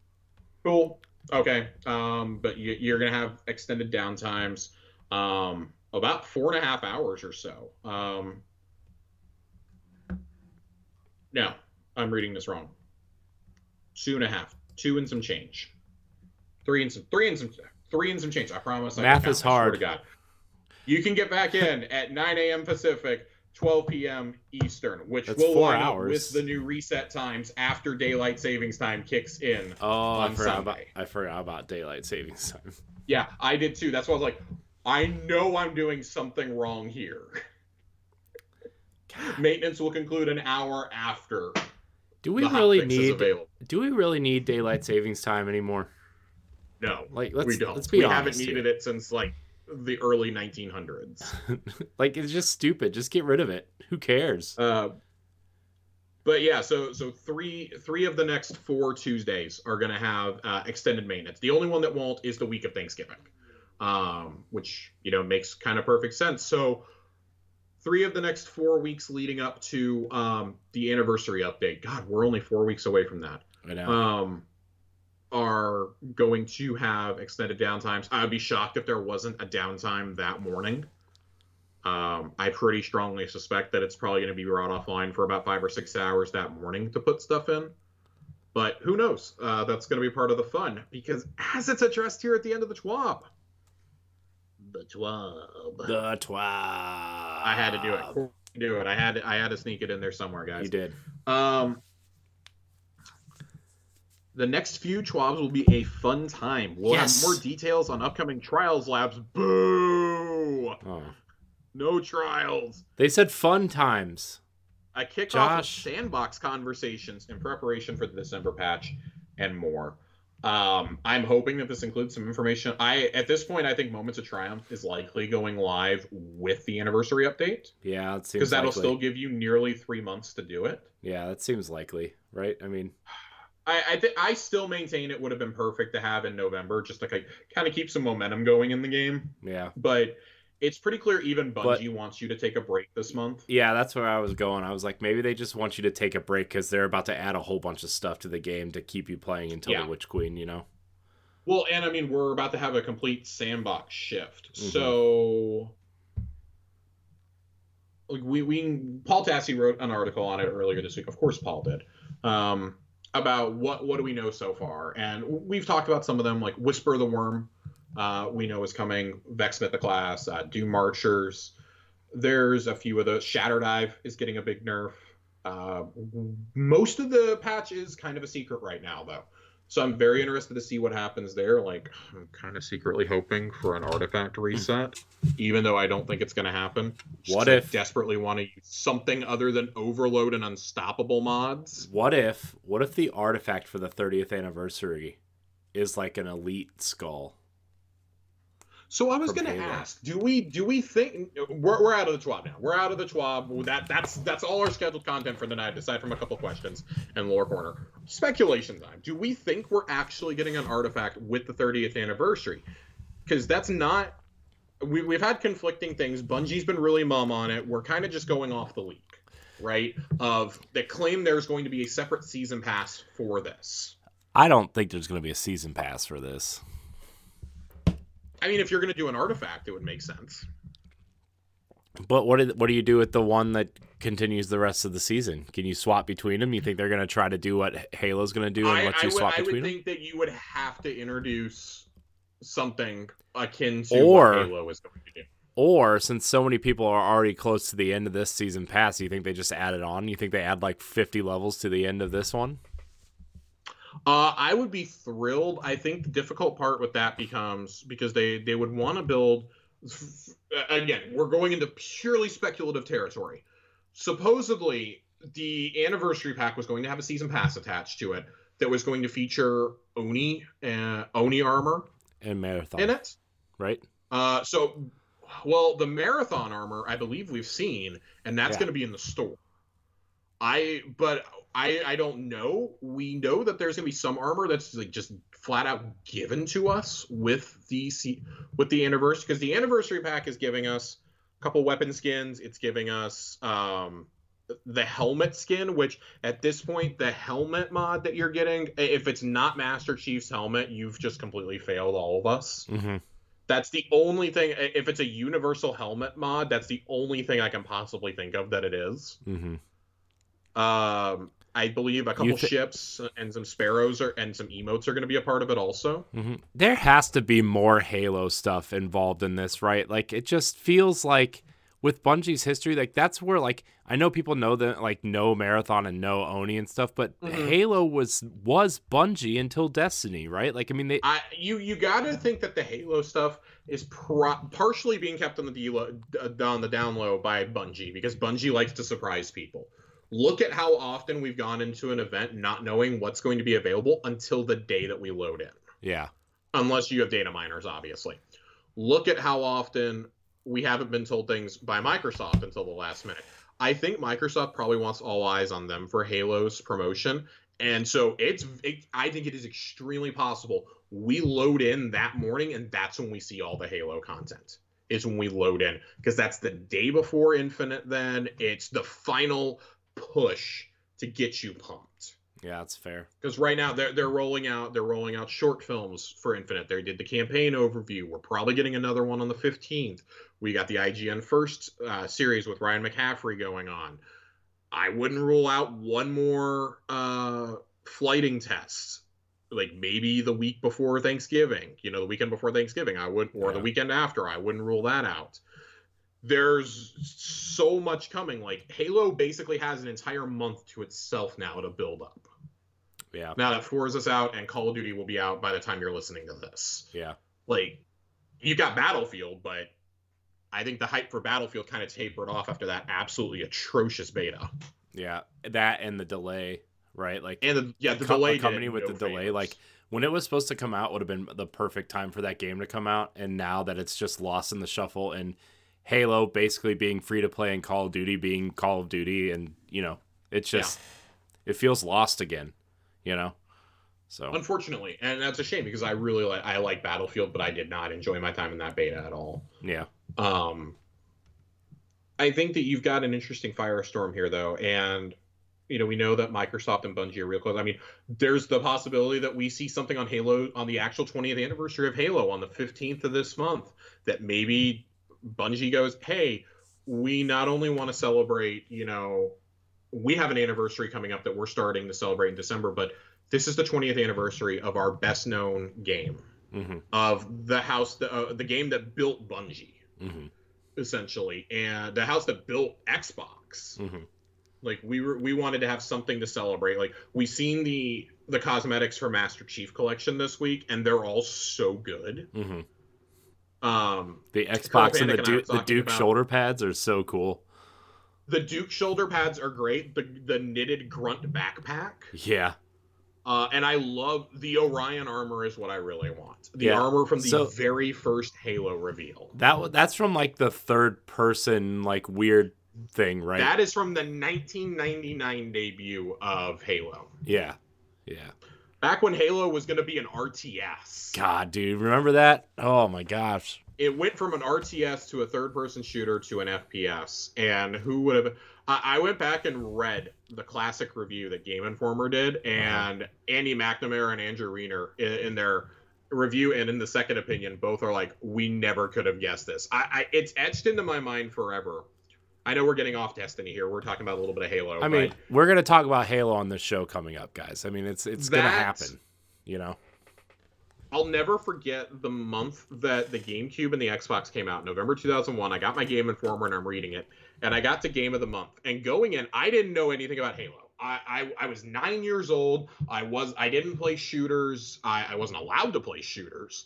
cool. Okay. Um, but you, you're gonna have extended downtimes, um, about four and a half hours or so. Um, no, I'm reading this wrong. Two and a half, two and some change, three and some, three and some, three and some change. I promise. Math is I swear hard. to God. You can get back in at 9 a.m. Pacific, 12 p.m. Eastern, which That's will line up with the new reset times after daylight savings time kicks in. oh, I forgot about I forgot about daylight savings time. Yeah, I did too. That's why I was like, I know I'm doing something wrong here. Maintenance will conclude an hour after Do we really need do we really need daylight savings time anymore? No, Like let's we don't. let's be we haven't needed here. it since like the early 1900s. like it's just stupid. Just get rid of it. Who cares? Uh, but yeah, so so three three of the next four Tuesdays are going to have uh, extended maintenance. The only one that won't is the week of Thanksgiving, um, which you know makes kind of perfect sense. So three of the next four weeks leading up to um, the anniversary update. God, we're only four weeks away from that. I know. Um, are going to have extended downtimes. I would be shocked if there wasn't a downtime that morning. Um, I pretty strongly suspect that it's probably going to be brought offline for about five or six hours that morning to put stuff in. But who knows? Uh, that's going to be part of the fun because as it's addressed here at the end of the TWAB, the TWAB, the twelve. I had to do it. Do it. I had to, I had to sneak it in there somewhere, guys. You did. Um, the next few TWABs will be a fun time. We'll Yes. have more details on upcoming trials labs. Boo! Oh. No trials. They said fun times. I of Josh. sandbox conversations in preparation for the December patch and more. Um, I'm hoping that this includes some information. I at this point I think Moments of Triumph is likely going live with the anniversary update Yeah, it seems because that'll likely. still give you nearly three months to do it. Yeah, that seems likely, right? I mean, I I, th- I still maintain it would have been perfect to have in November, just to kind of keep some momentum going in the game. yeah. But it's pretty clear even But- Bungie wants you to take a break this month. Yeah, that's where I was going. I was like, maybe they just want you to take a break because they're about to add a whole bunch of stuff to the game to keep you playing until Yeah. the Witch Queen, you know? Well, and I mean we're about to have a complete sandbox shift, Mhm. so like we we Paul Tassi wrote an article on it earlier this week. Of course, Paul did. Um, about what what do we know so far, and we've talked about some of them, like Whisper the Worm. Uh, we know is coming. Vex Mythoclast, uh, Doom Marchers. There's a few of those. Shatter Dive is getting a big nerf. Uh, most of the patch is kind of a secret right now, though. So I'm very interested to see what happens there. Like, I'm kind of secretly hoping for an artifact reset, even though I don't think it's going to happen. What 'cause I if- desperately want to use something other than Overload and Unstoppable mods? What if what if the artifact for the 30th anniversary is like an elite skull? So I was going to ask, do we do we think we're, we're out of the TWAB now? We're out of the TWAB. That that's that's all our scheduled content for the night, aside from a couple questions and lore corner. Speculation time. Do we think we're actually getting an artifact with the 30th anniversary? Because that's not. We, we've had conflicting things. Bungie's been really mum on it. We're kind of just going off the leak, right? Of they claim there's going to be a separate season pass for this. I don't think there's going to be a season pass for this. I mean, if you're going to do an artifact, it would make sense. But what did, what do you do with the one that continues the rest of the season? Can you swap between them? You think they're going to try to do what Halo's going to do and I, let I you would, swap I between would them? think that you would have to introduce something akin to Or- what Halo is going to do. Or since so many people are already close to the end of this season pass, you think they just add it on? You think they add like 50 levels to the end of this one? Uh, I would be thrilled. I think the difficult part with that becomes because they they would want to build. Again, we're going into purely speculative territory. Supposedly, the anniversary pack was going to have a season pass attached to it that was going to feature Oni uh, Oni armor And marathon, in it. right? Uh, so, well, the marathon armor, I believe we've seen, and that's Yeah. going to be in the store. I, but I, I don't know. We know that there's going to be some armor that's like just flat out given to us with the with the anniversary because the anniversary pack is giving us a couple weapon skins. It's giving us um the helmet skin, which at this point, the helmet mod that you're getting, if it's not Master Chief's helmet, you've just completely failed all of us. Mm-hmm. That's the only thing. If it's a universal helmet mod, that's the only thing I can possibly think of that it is. Mm-hmm. Um, I believe a couple thi- ships and some sparrows are, and some emotes are going to be a part of it also. hmm There has to be more Halo stuff involved in this, right? Like it just feels like with Bungie's history, like that's where like I know people know that like no Marathon and no Oni and stuff, but Mhm. Halo was was Bungie until Destiny, right? Like I mean they I you you got to think that the Halo stuff is pro- partially being kept on the de- uh, on the down low by Bungie because Bungie likes to surprise people. Look at how often we've gone into an event not knowing what's going to be available until the day that we load in. yeah. unless you have data miners, obviously. Look at how often we haven't been told things by Microsoft until the last minute. I think Microsoft probably wants all eyes on them for Halo's promotion, and so it's. It, I think it is extremely possible we load in that morning, and that's when we see all the Halo content. Is when we load in because that's the day before Infinite. Then it's the final push to get you pumped Yeah, that's fair. because right now they're they're rolling out they're rolling out short films for Infinite. They did the campaign overview. We're probably getting another one on the fifteenth. We got the IGN first uh, series with Ryan McCaffrey going on. I wouldn't rule out one more uh, flighting test, like maybe the week before Thanksgiving. You know, the weekend before Thanksgiving. I would, or the weekend after. I wouldn't rule that out. There's so much coming. Like Halo basically has an entire month to itself now to build up Yeah. now that Forza's out and Call of Duty will be out by the time you're listening to this. Yeah. Like, you got Battlefield, but I think the hype for Battlefield kind of tapered off after that absolutely atrocious beta. Yeah. That and the delay, right? Like And the, yeah, the co- delay did with no the delay, like when it was supposed to come out would have been the perfect time for that game to come out and now that it's just lost in the shuffle and halo basically being free to play and call of duty being call of duty and you know it's just it feels lost again you know so unfortunately, and that's a shame because I really like I like Battlefield, but I did not enjoy my time in that beta at all. yeah Um, I think that you've got an interesting firestorm here, though, and you know we know that Microsoft and Bungie are real close. I mean, there's the possibility that we see something on Halo on the actual 20th anniversary of Halo on the 15th of this month. That maybe Bungie goes, "Hey, we not only want to celebrate, you know, we have an anniversary coming up that we're starting to celebrate in December, but this is the 20th anniversary of our best known game Mm-hmm. of the house, the, uh, the game that built Bungie, Mm-hmm. essentially, and the house that built Xbox. Mm-hmm. Like we were, we wanted to have something to celebrate. Like we seen the the cosmetics for Master Chief Collection this week, and they're all so good. Um, The Xbox and the Duke, the Duke about- shoulder pads are so cool. the Duke shoulder pads are great. The the knitted grunt backpack. Yeah. Uh, and I love the Orion armor is what I really want. The Yeah. armor from the So- very first Halo reveal. That that's from like the third person like weird thing, right? That is from the 1999 debut of Halo. yeah. Yeah. Back when Halo was going to be an RTS. God, dude, remember that? Oh my gosh. It went from an RTS to a third person shooter to an FPS. And who would have. I, I went back and read the classic review that Game Informer did, uh-huh. and Andy McNamara and Andrew Reiner in, in their review and in the second opinion both are like, we never could have guessed this. I, I It's etched into my mind forever. I know we're getting off Destiny here. We're talking about a little bit of Halo. I mean, we're gonna talk about Halo on this show coming up, guys. I mean, it's it's gonna happen. You know. I'll never forget the month that the GameCube and the Xbox came out, November 2001. I got my Game Informer and I'm reading it, and I got to Game of the Month. And going in, I didn't know anything about Halo. I, I, I was nine years old. I was I didn't play shooters. I, I wasn't allowed to play shooters,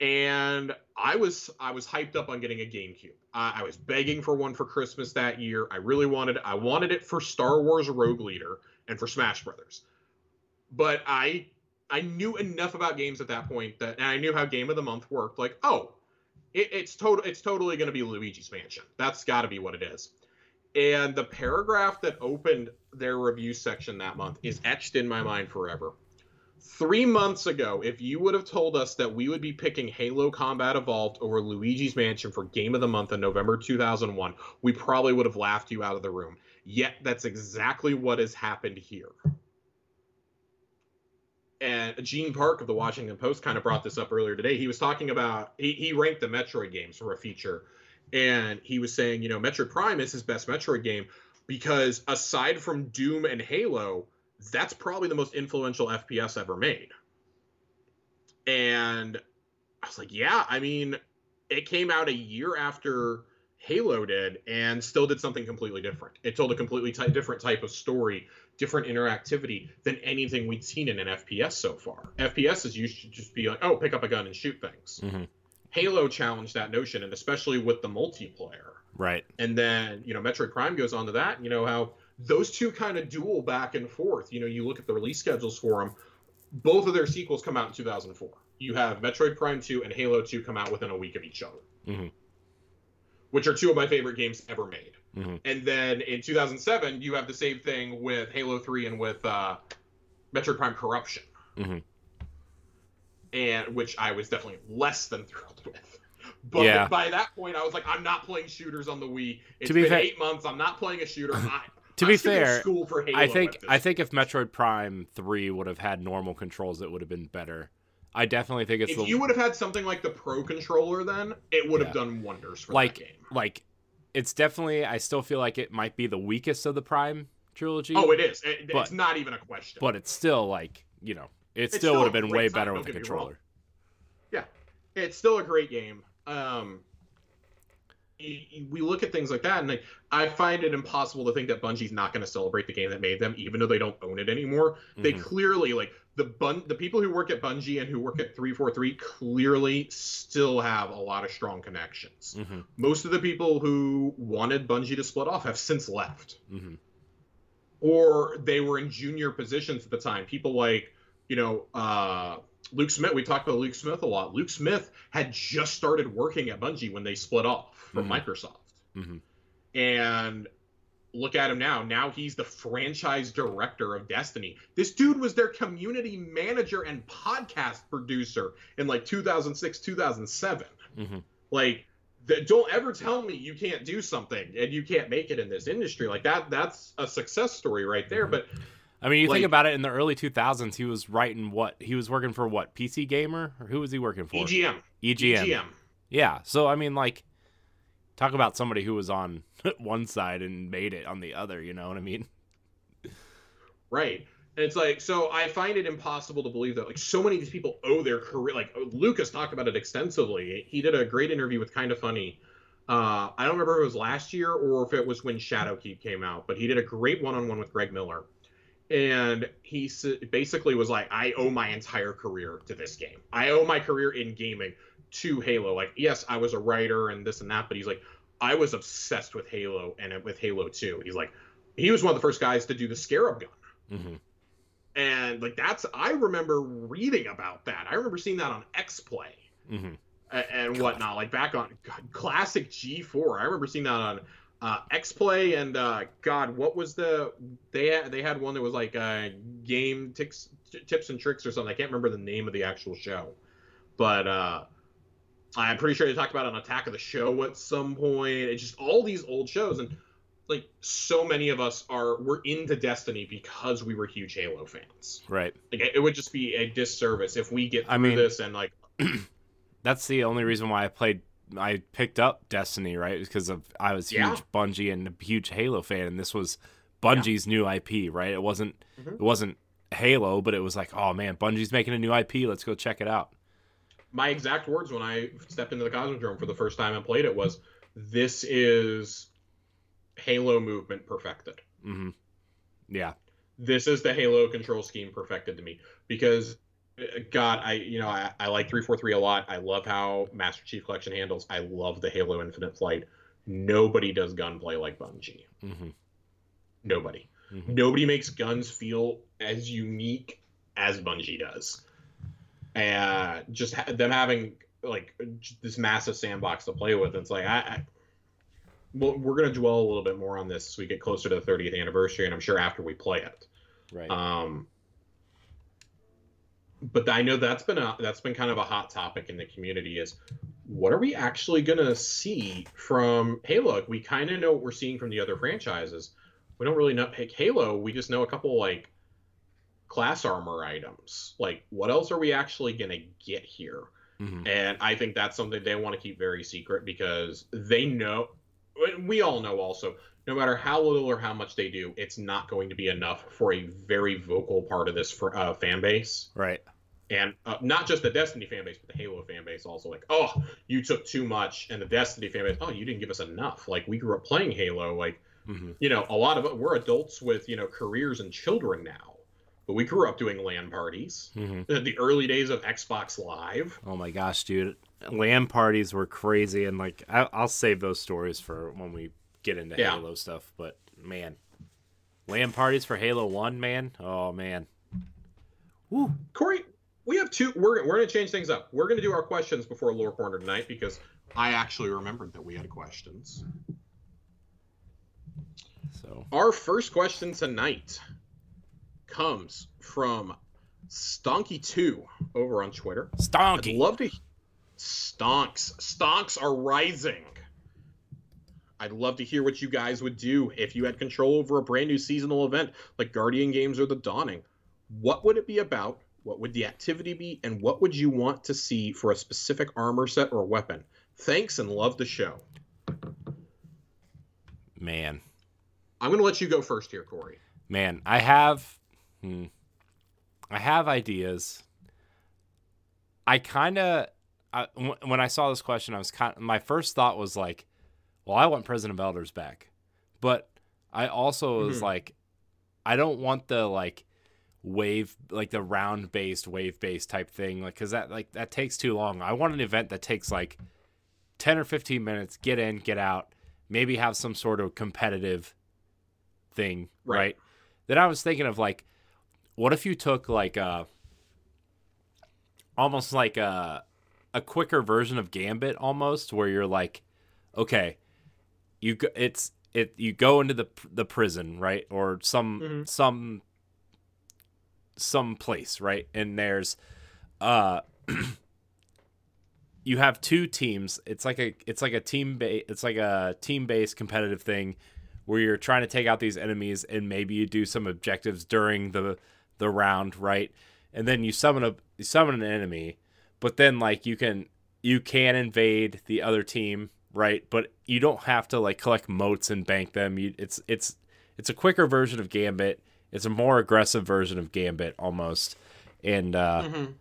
and I was I was hyped up on getting a GameCube. I, was begging for one for Christmas that year. I really wanted I wanted it for Star Wars Rogue Leader and for Smash Brothers, but I I knew enough about games at that point that, and I knew how Game of the Month worked. Like, oh, it, it's total, it's totally going to be Luigi's Mansion. That's got to be what it is. And the paragraph that opened their review section that month is etched in my mind forever. Three months ago, if you would have told us that we would be picking Halo Combat Evolved over Luigi's Mansion for Game of the Month in November 2001, we probably would have laughed you out of the room. Yet, that's exactly what has happened here and Gene Park of the Washington Post kind of brought this up earlier today. He was talking about he, he ranked the Metroid games for a feature, and he was saying, you know, Metroid Prime is his best Metroid game because aside from Doom and Halo, that's probably the most influential FPS ever made. And I was like, yeah, I mean, it came out a year after Halo did and still did something completely different. It told a completely ty- different type of story, different interactivity than anything we'd seen in an FPS so far. FPS is used to just be like, oh, pick up a gun and shoot things. Mm-hmm. Halo challenged that notion, and especially with the multiplayer. Right. And then, you know, Metroid Prime goes on to that, you know, how those two kind of duel back and forth. You know, you look at the release schedules for them, both of their sequels come out in 2004. You have Metroid Prime 2 and Halo 2 come out within a week of each other, Mhm. which are two of my favorite games ever made. Mhm. And then in 2007, you have the same thing with Halo 3 and with uh, Metroid Prime Corruption, Mhm. and which I was definitely less than thrilled with. But Yeah. by that point, I was like, I'm not playing shooters on the Wii. It's To be been fair- eight months. I'm not playing a shooter. I, To be fair, school for Halo I think I think if Metroid Prime Three would have had normal controls, it would have been better. I definitely think it's if the you would have had something like the Pro controller, then it would have done wonders for like that game. like it's definitely. I still feel like it might be the weakest of the Prime trilogy. Oh, it is. It, But- it's not even a question. but it's still like you know, it It's still still would have been way time, better with the controller. wrong. it's still a great game. Um, we look at things like that, and like, I find it impossible to think that Bungie's not going to celebrate the game that made them, even though they don't own it anymore. They Mhm. clearly like the bun the people who work at Bungie and who work at 343 clearly still have a lot of strong connections. Mhm. Most of the people who wanted Bungie to split off have since left. Mhm. or they were in junior positions at the time. People like, you know, uh, Luke Smith. We talked about Luke Smith a lot. Luke Smith had just started working at Bungie when they split off from Mhm. Microsoft. Mhm. And look at him now. Now he's the franchise director of Destiny. This dude was their community manager and podcast producer in like 2006, 2007. Mhm. Like, don't ever tell me you can't do something and you can't make it in this industry. Like that, that's a success story right there. Mhm. But I mean, you Like- think about it. In the early 2000s, he was writing what? He was working for what? PC Gamer, or who was he working for? EGM, EGM. EGM. Yeah. So I mean, like, talk about somebody who was on one side and made it on the other. You know what I mean? Right. And it's like, so I find it impossible to believe that like so many of these people owe their career. Like Lucas talked about it extensively. He did a great interview with Kind of Funny. Uh, I don't remember if it was last year or if it was when Shadowkeep came out, but he did a great one-on-one with Greg Miller, and he basically was like, "I owe my entire career to this game. I owe my career in gaming to Halo. Like, yes, I was a writer and this and that, but he's like, I was obsessed with Halo and with Halo 2. He's like, he was one of the first guys to do the Scarab gun." Mm-hmm and like that's I remember reading about that. I remember seeing that on X Play mm-hmm. and, and whatnot, like back on God, classic G4. I remember seeing that on uh, X Play and uh, God, what was the they had, they had one that was like uh, game tips tips and tricks or something. I can't remember the name of the actual show, but uh, I'm pretty sure they talked about an Attack of the Show at some point. It's just all these old shows and like so many of us are we're into Destiny because we were huge Halo fans. Right. Like it would just be a disservice if we get through I mean, this and like that's the only reason why I played I picked up Destiny, right? Because of I was huge yeah. Bungie and a huge Halo fan and this was Bungie's yeah. new IP, right? It wasn't mm-hmm. it wasn't Halo, but it was like, oh man, Bungie's making a new IP. Let's go check it out. My exact words when I stepped into the Cosmodrome for the first time and played it was, "This is Halo movement perfected. Mm-hmm. Yeah. This is the Halo control scheme perfected to me because God, I you know I, I like three four three a lot. I love how Master Chief Collection handles. I love the Halo Infinite Flight. Nobody does gunplay like Bungie. Mm-hmm. Nobody. Mm-hmm. Nobody makes guns feel as unique as Bungie does. And just ha- them having like this massive sandbox to play with. It's like I, I well, we're going to dwell a little bit more on this as we get closer to the 30th anniversary, and I'm sure after we play it. Right. Um, but I know that's been a that's been kind of a hot topic in the community is what are we actually going to see from Halo? We kind of know what we're seeing from the other franchises. We don't really know like Halo. We just know a couple like class armor items. Like what else are we actually going to get here? Mm-hmm. And I think that's something they want to keep very secret because they know we all know also no matter how little or how much they do, it's not going to be enough for a very vocal part of this for, uh, fan base. Right. And uh, not just the Destiny fan base, but the Halo fan base also. Like, oh, you took too much, and the Destiny fan base, oh, you didn't give us enough. Like, we grew up playing Halo. Like, mm-hmm. you know, a lot of it, we're adults with you know careers and children now, but we grew up doing LAN parties. Mm-hmm. The early days of Xbox Live. Oh my gosh, dude! LAN parties were crazy, and like I, will save those stories for when we get into yeah. Halo stuff. But man, LAN parties for Halo One, man, oh man. Woo. Corey, we have two. We're we're gonna change things up. We're gonna do our questions before Lore Corner tonight because I actually remembered that we had questions. So our first question tonight comes from Stonky2 over on Twitter. Stonky. I'd love to Stonks. Stonks are rising. I'd love to hear what you guys would do if you had control over a brand new seasonal event like Guardian Games or The Dawning. What would it be about? What would the activity be? And what would you want to see for a specific armor set or weapon? Thanks and love the show. Man. I'm going to let you go first here, Corey. Man, I have. Hmm, I have ideas. I kind of when I saw this question, I was kind. My first thought was like, "Well, I want Prison of Elders back," but I also was mm-hmm. like, I don't want the like wave like the round based wave based type thing like because that like that takes too long i want an event that takes like 10 or 15 minutes get in get out maybe have some sort of competitive thing right, right? then i was thinking of like what if you took like a almost like a a quicker version of Gambit almost, where you're like, okay, you go, it's it you go into the the prison right or some mm-hmm. some some place right, and there's uh. you have two teams. It's like a it's like a team ba- it's like a team based competitive thing where you're trying to take out these enemies and maybe you do some objectives during the the round, right? And then you summon a you summon an enemy but then like you can you can invade the other team right? But you don't have to like collect motes and bank them. You, it's it's it's a quicker version of Gambit. It's a more aggressive version of Gambit almost, and uh, Mm-hmm.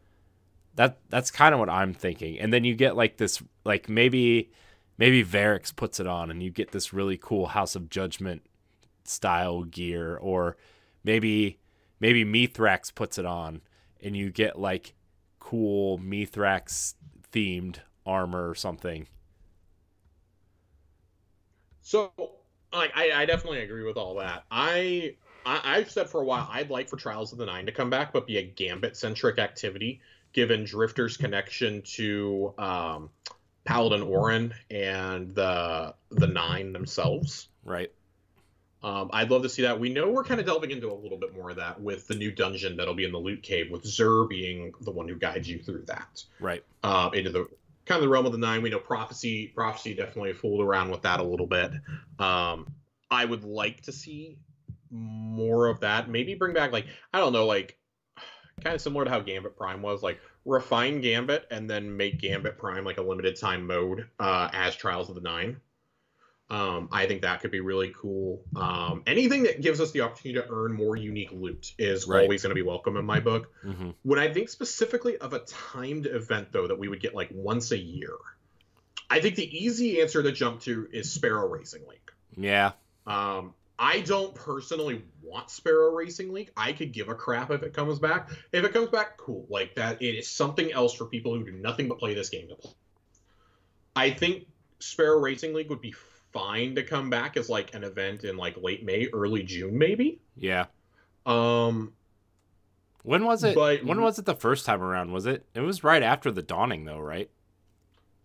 that that's kind of what I'm thinking. And then you get like this, like maybe maybe Variks puts it on, and you get this really cool House of Judgment style gear, or maybe maybe Mithrax puts it on, and you get like cool Mithrax themed armor or something. So, like, I, I definitely agree with all that. I, I I've said for a while I'd like for Trials of the Nine to come back, but be a Gambit centric activity, given Drifter's connection to um, Paladin Orin and the the Nine themselves. Right. Um, I'd love to see that. We know we're kind of delving into a little bit more of that with the new dungeon that'll be in the loot cave, with Xûr being the one who guides you through that Right. uh, into the kind of the realm of the nine. We know prophecy. Prophecy definitely fooled around with that a little bit. Um, I would like to see more of that. Maybe bring back like I don't know, like kind of similar to how Gambit Prime was, like refine Gambit and then make Gambit Prime like a limited time mode uh, as Trials of the Nine. Um, I think that could be really cool. Um, anything that gives us the opportunity to earn more unique loot is Right. always going to be welcome in my book. hmm When I think specifically of a timed event, though, that we would get like once a year, I think the easy answer to jump to is Sparrow Racing League. Yeah. Um, I don't personally want Sparrow Racing League. I could give a crap if it comes back. If it comes back, cool. Like that, it is something else for people who do nothing but play this game to play. I think Sparrow Racing League would be fine to come back as like an event in like late May, early June, maybe. Yeah. Um, When was it? But- when was it the first time around? Was it? It was right after the dawning, though, right?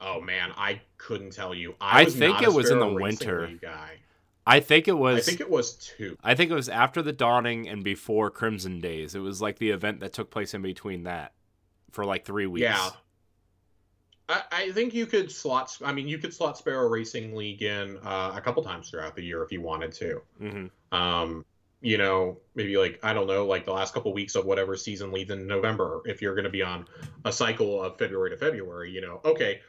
Oh man, I couldn't tell you. I was think it was in the winter. Guy. I think it was. I think it was two. I think it was after the dawning and before Crimson Days. It was like the event that took place in between that for like three weeks. Yeah. I, I think you could slot. I mean, you could slot Sparrow Racing League in uh, a couple times throughout the year if you wanted to. hmm Um, you know, maybe like I don't know, like the last couple weeks of whatever season leads in November. If you're going to be on a cycle of February to February, you know, okay,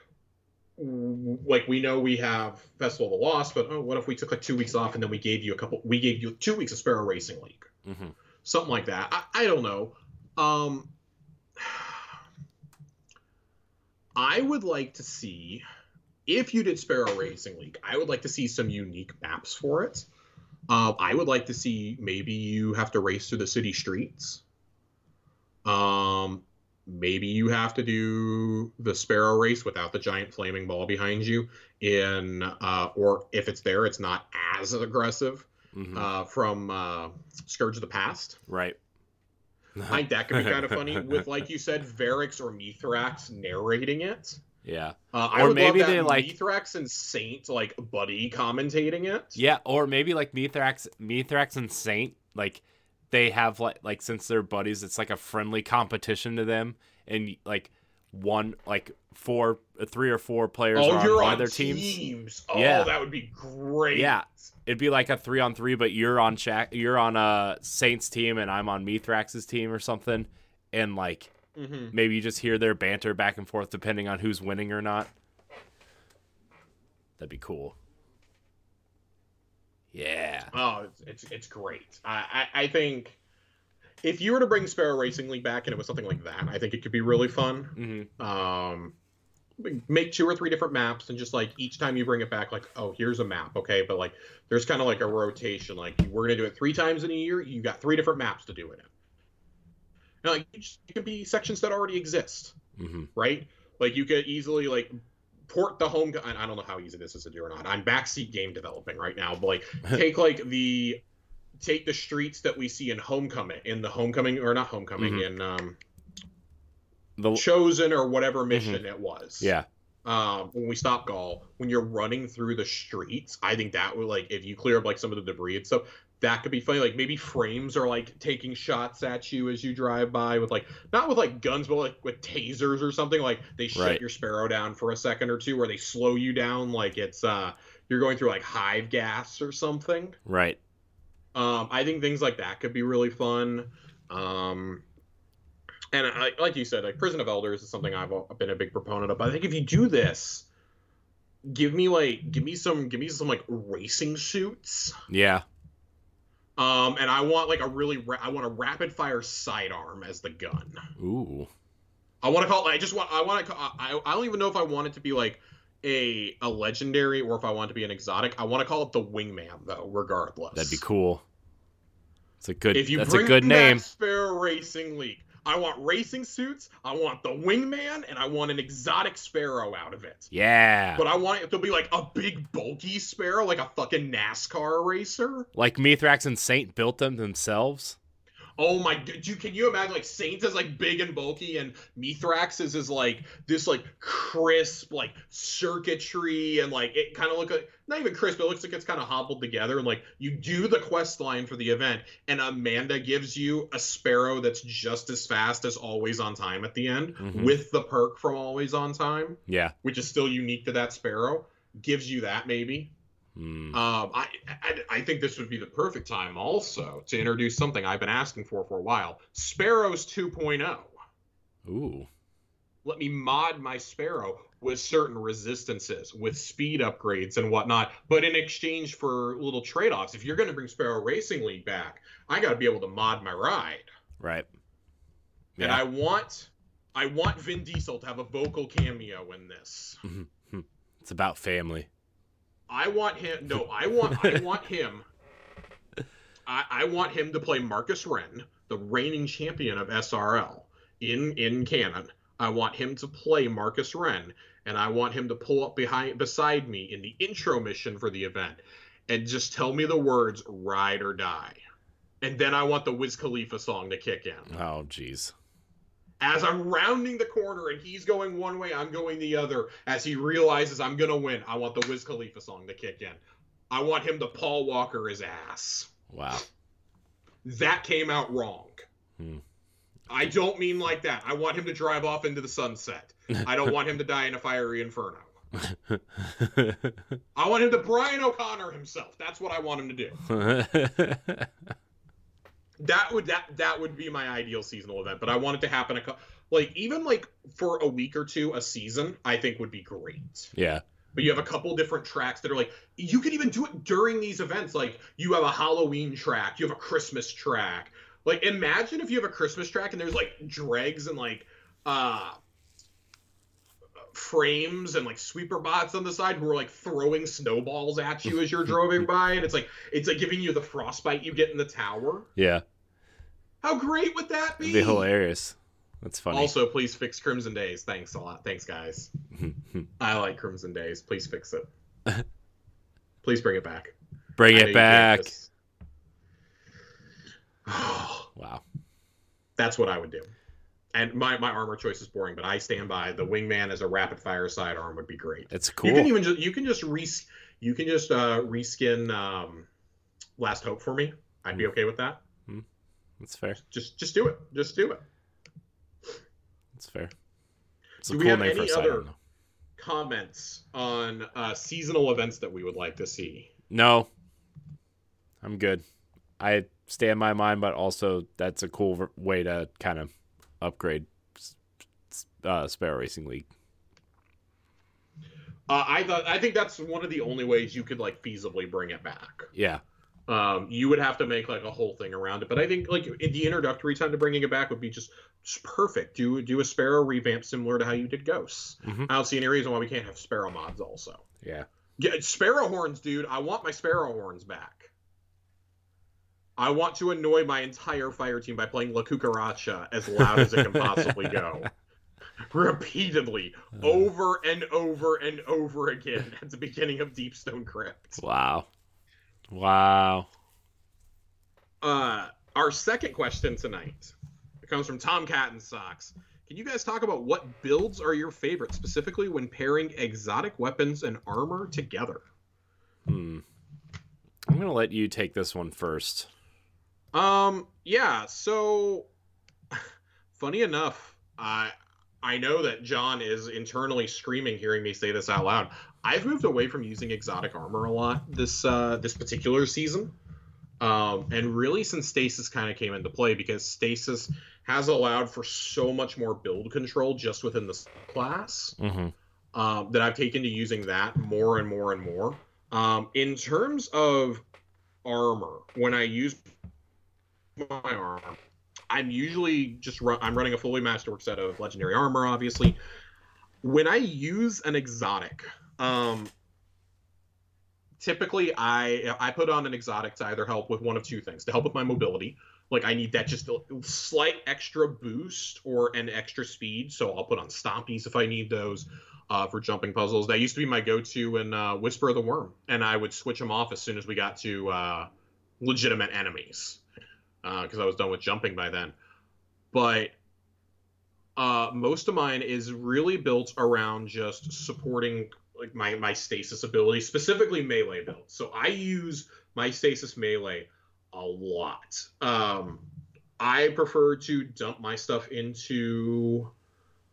like we know we have Festival of the Lost, but oh, what if we took like two weeks off and then we gave you a couple? We gave you two weeks of Sparrow Racing League. hmm something like that. I, I don't know. Um, I would like to see if you did Sparrow Racing League. I would like to see some unique maps for it. Um, I would like to see maybe you have to race through the city streets. Um, maybe you have to do the Sparrow race without the giant flaming ball behind you. In uh, or if it's there, it's not as aggressive hmm uh, from uh, Scourge of the Past. right. I think that could be kind of funny with, like you said, Variks or Mithrax narrating it. yeah. Uh, Or maybe they, like- Mithrax and Saint like buddy commentating it. Yeah, or maybe like Mithrax, Mithrax and Saint, like they have like like since they're buddies, it's like a friendly competition to them, and like one like four, three or four players Oh, on you're on their teams. teams. Oh, Yeah. that would be great. Yeah. It'd be like a three on three, but you're on Shaq, you're on a Saints team, and I'm on Mithrax's team or something, and like hmm maybe you just hear their banter back and forth depending on who's winning or not. That'd be cool. Yeah. Oh, it's, it's it's great. I, I I think if you were to bring Sparrow Racing League back and it was something like that, I think it could be really fun. hmm um make two or three different maps and just like each time you bring it back like oh here's a map okay? But like there's kind of like a rotation like we're gonna do it three times in a year you got three different maps to do it in. And like it, just, it could be sections that already exist hmm right? Like you could easily like port the home I I don't know how easy this is to do or not. I'm backseat game developing right now but like take like the take the streets that we see in homecoming in the homecoming or not homecoming Mhm. in um The chosen or whatever mission it was yeah. um, when we stop Ghaul, when you're running through the streets, I think that would like if you clear up like some of the debris and stuff, that could be funny. Like maybe frames are like taking shots at you as you drive by with like not with like guns, but like with tasers or something. Like they shut Right. your sparrow down for a second or two, or they slow you down like it's uh you're going through like hive gas or something. Right. Um, I think things like that could be really fun. Um, and I, like you said, like Prison of Elders is something I've been a big proponent of. But I think if you do this, give me like give me some give me some like racing suits. Yeah. Um, and I want like a really ra- I want a rapid fire sidearm as the gun. Ooh. I want to call it. I just want. I want to. I. I don't even know if I want it to be like a a legendary or if I want it to be an exotic. I want to call it the Wingman though. Regardless, That'd be cool. It's a good. If you that's a good name. Sparrow Racing League, I want racing suits. I want the Wingman, and I want an exotic Sparrow out of it. Yeah. But I want it to be like a big bulky Sparrow, like a fucking NASCAR racer. Like Mithrax and Saint built them themselves. Oh my! d- You can you imagine like Saints is like big and bulky, and Mithrax is is like this like crisp like circuitry, and like it kind of look like not even crisp, but it looks like it's kind of hobbled together. And like you do the quest line for the event, and Amanda gives you a Sparrow that's just as fast as Always on Time at the end, Mhm. with the perk from Always on Time, Yeah. which is still unique to that Sparrow. Gives you that maybe. Hmm. Um, I, I I think this would be the perfect time also to introduce something I've been asking for for a while. Sparrows 2.0. Ooh. Let me mod my Sparrow with certain resistances, with speed upgrades and whatnot. But in exchange for little trade-offs, if you're going to bring Sparrow Racing League back, I got to be able to mod my ride. Right. And I want I want Vin Diesel to have a vocal cameo in this. It's about family. I want him. No, I want. I want him. I, I want him to play Marcus Wren, the reigning champion of SRL in in canon. I want him to play Marcus Wren, and I want him to pull up behind beside me in the intro mission for the event, and just tell me the words "ride or die," and then I want the Wiz Khalifa song to kick in Oh, jeez. As I'm rounding the corner and he's going one way, I'm going the other. As he realizes I'm gonna win, I want the Wiz Khalifa song to kick in. I want him to Paul Walker his ass. Wow. That came out wrong. Hmm. I don't mean like that. I want him to drive off into the sunset. I don't want him to die in a fiery inferno. I want him to Brian O'Connor himself. That's what I want him to do. That would that that would be my ideal seasonal event, but I want it to happen a like even like for a week or two a season. I think would be great. yeah. But you have a couple different tracks that are like you could even do it during these events. Like you have a Halloween track, you have a Christmas track. Like imagine if you have a Christmas track and there's like dregs and like uh frames and like sweeper bots on the side who are like throwing snowballs at you as you're driving by and it's like it's like giving you the frostbite you get in the tower. Yeah. How great would that be? It'd be hilarious. That's funny. Also, please fix Crimson Days. Thanks a lot. Thanks, guys. I like Crimson Days. Please fix it. please bring it back. Bring it back. Wow. That's what I would do. And my, my armor choice is boring, but I stand by the wingman as a rapid fire sidearm would be great. It's You can cool. even just you can just re you can just uh, reskin um, Last Hope for me. I'd Hmm. be okay with that. That's fair. Just just do it. Just do it. That's fair. It's Do a we cool have name any other-. Comments on uh, seasonal events that we would like to see. No. I'm good. I stand my mind, but also that's a cool way to kind of upgrade uh, Sparrow Racing League. Uh, I thought I think that's one of the only ways you could like feasibly bring it back. Yeah. Um, you would have to make like a whole thing around it, but I think like in the introductory time to bringing it back would be just, perfect. Do do a Sparrow revamp similar to how you did Ghosts. Mhm. I don't see any reason why we can't have Sparrow mods also. Yeah. Yeah, Sparrow horns, dude. I want my Sparrow horns back. I want to annoy my entire fire team by playing La Cucaracha as loud as it can possibly go. Repeatedly, Uh, over and over and over again at the beginning of Deepstone Crypt. Wow. Wow. Uh, our second question tonight it comes from Tom Cat and Socks. Can you guys talk about what builds are your favorite, specifically when pairing exotic weapons and armor together? Hmm. I'm gonna let you take this one first. Um, yeah, so funny enough, I I know that John is internally screaming hearing me say this out loud. I've moved away from using exotic armor a lot this uh this particular season. Um, and really since stasis kind of came into play because stasis has allowed for so much more build control just within the class. Mm-hmm. um, that I've taken to using that more and more and more. Um, in terms of armor, when I use my armor, I'm usually just run, I'm running a fully masterwork set of legendary armor, obviously. When I use an exotic, um, typically I I put on an exotic to either help with one of two things: to help with my mobility, like I need that just a slight extra boost or an extra speed, so I'll put on stompies if I need those. Uh, for jumping puzzles, that used to be my go-to in uh, Whisper of the Worm, and I would switch them off as soon as we got to uh, legitimate enemies because uh, I was done with jumping by then. But uh, most of mine is really built around just supporting like my my stasis ability, specifically melee build. So I use my stasis melee a lot. Um, I prefer to dump my stuff into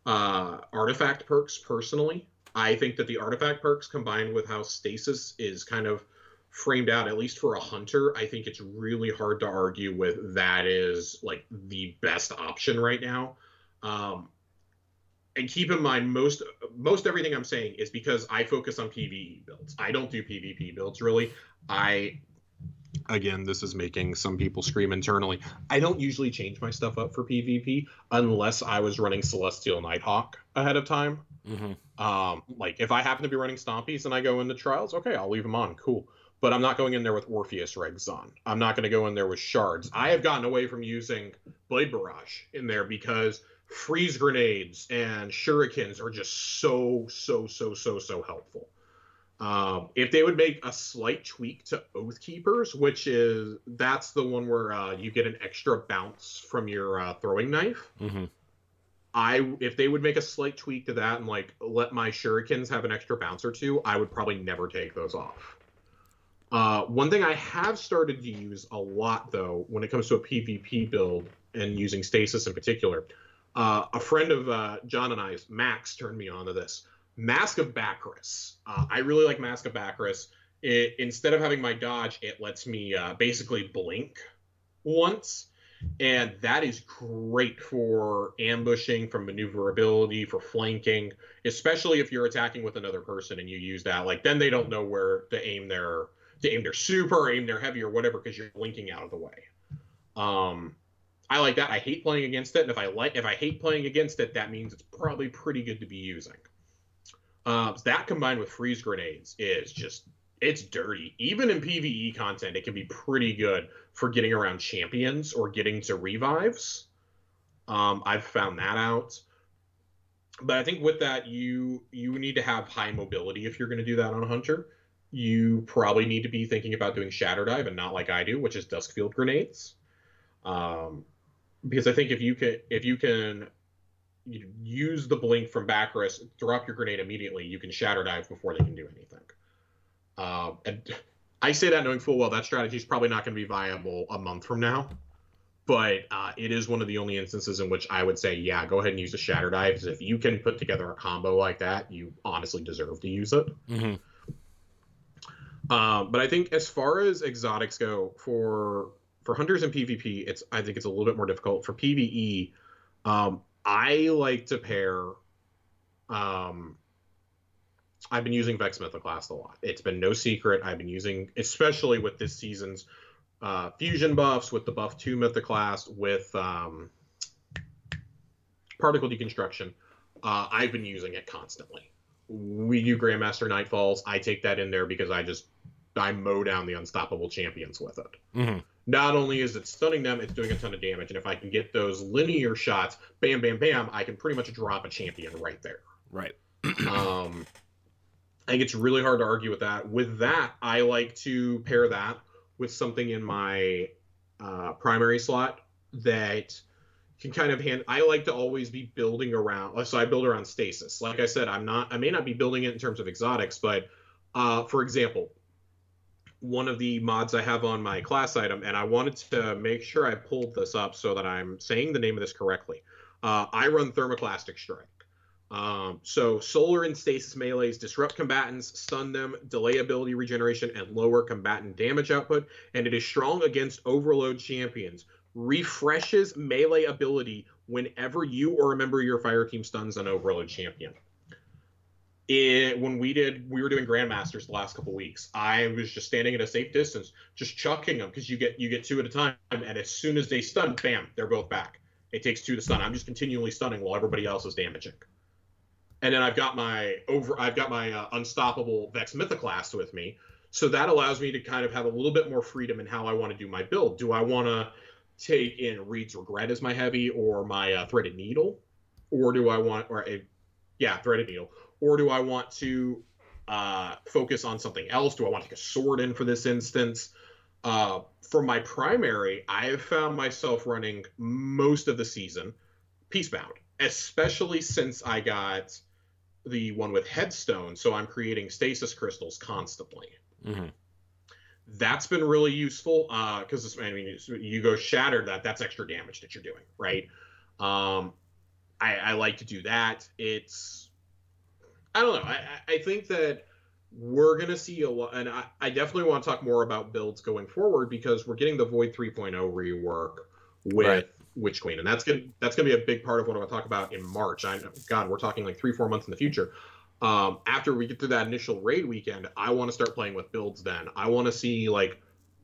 uh, artifact perks personally. I think that the artifact perks combined with how stasis is kind of framed out, at least for a hunter, I think it's really hard to argue with that is like the best option right now. Um, and keep in mind most most everything i'm saying is because i focus on pve builds. I don't do pvp builds really. I again this is making some people scream internally. I don't usually change my stuff up for pvp unless i was running celestial nighthawk ahead of time. Mm-hmm. um, like if i happen to be running stompies and i go into trials okay i'll leave them on. Cool but i'm not going in there with orpheus rigs on i'm not going to go in there with shards i have gotten away from using blade barrage in there because freeze grenades and shurikens are just so so so so so helpful. Um, if they would make a slight tweak to Oath Keepers, which is that's the one where uh, you get an extra bounce from your uh, throwing knife. Mm-hmm. I if they would make a slight tweak to that and like let my shurikens have an extra bounce or two, I would probably never take those off. Uh, one thing I have started to use a lot though, when it comes to a PvP build and using stasis in particular, uh, a friend of uh, John and I's, Max, turned me on to this. Mask of Bakris. Uh, I really like Mask of Bakris. It, instead of having my dodge, it lets me uh, basically blink once. And that is great for ambushing, for maneuverability, for flanking, especially if you're attacking with another person and you use that. Like then they don't know where to aim their to aim their super, or aim their heavy, or whatever, because you're blinking out of the way. Um, I like that. I hate playing against it, and if I like if I hate playing against it, that means it's probably pretty good to be using. Uh, that combined with freeze grenades is just it's dirty. Even in PVE content, it can be pretty good for getting around champions or getting to revives. Um, I've found that out. But I think with that, you you need to have high mobility if you're going to do that on a hunter. You probably need to be thinking about doing shatter dive and not like I do, which is Dusk Field grenades. Um, because I think if you can if you can use the blink from Bakris, drop your grenade immediately, you can shatter dive before they can do anything. Uh, and I say that knowing full well that strategy is probably not going to be viable a month from now. But uh, it is one of the only instances in which I would say, yeah, go ahead and use the shatter dive. Because if you can put together a combo like that, you honestly deserve to use it. Mm-hmm. Uh, but I think as far as exotics go, for for hunters and PvP, it's I think it's a little bit more difficult. For PvE, um, I like to pair. Um, I've been using Vex Mythoclast a lot. It's been no secret. I've been using, especially with this season's uh, fusion buffs, with the buff two Mythoclast, with um, particle deconstruction. Uh, I've been using it constantly. We do Grandmaster Nightfalls. I take that in there because I just I mow down the unstoppable champions with it. Mm-hmm not only is it stunning them, it's doing a ton of damage. And if I can get those linear shots, bam, bam, bam, I can pretty much drop a champion right there. Right. um, I think it's really hard to argue with that. With that, I like to pair that with something in my uh, primary slot that can kind of hand. I like to always be building around. So I build around stasis. Like I said, I'm not. I may not be building it in terms of exotics, but uh, for example, one of the mods I have on my class item, and I wanted to make sure I pulled this up so that I'm saying the name of this correctly. Uh, I run Thermoclastic Strike. Um, so solar and stasis melees disrupt combatants, stun them, delay ability regeneration, and lower combatant damage output. And it is strong against overload champions. Refreshes melee ability whenever you or a member of your fire team stuns an overload champion. It, when we did we were doing grandmasters the last couple weeks. I was just standing at a safe distance just chucking them because you get you get two at a time and as soon as they stun bam they're both back. It takes two to stun. I'm just continually stunning while everybody else is damaging. And then i've got my over i've got my uh, unstoppable vex mythoclast with me. So that allows me to kind of have a little bit more freedom in how i want to do my build. Do i want to take in reed's regret as my heavy or my uh, threaded needle or do i want or a yeah threaded needle or do I want to uh, focus on something else? Do I want to take a sword in for this instance? Uh, for my primary, I have found myself running most of the season Peacebond, especially since I got the one with Headstone, so I'm creating stasis crystals constantly. Mm-hmm. That's been really useful Uh, because uh, I mean, you go shattered that that's extra damage that you're doing, right? Um, I, I like to do that. It's I don't know. I, I think that we're going to see a lot, and I, I definitely want to talk more about builds going forward because we're getting the Void 3.0 rework with right. Witch Queen, and that's gonna that's gonna be a big part of what I'm gonna talk about in March. I God, we're talking like three four months in the future. Um, after we get through that initial raid weekend, I want to start playing with builds. Then I want to see like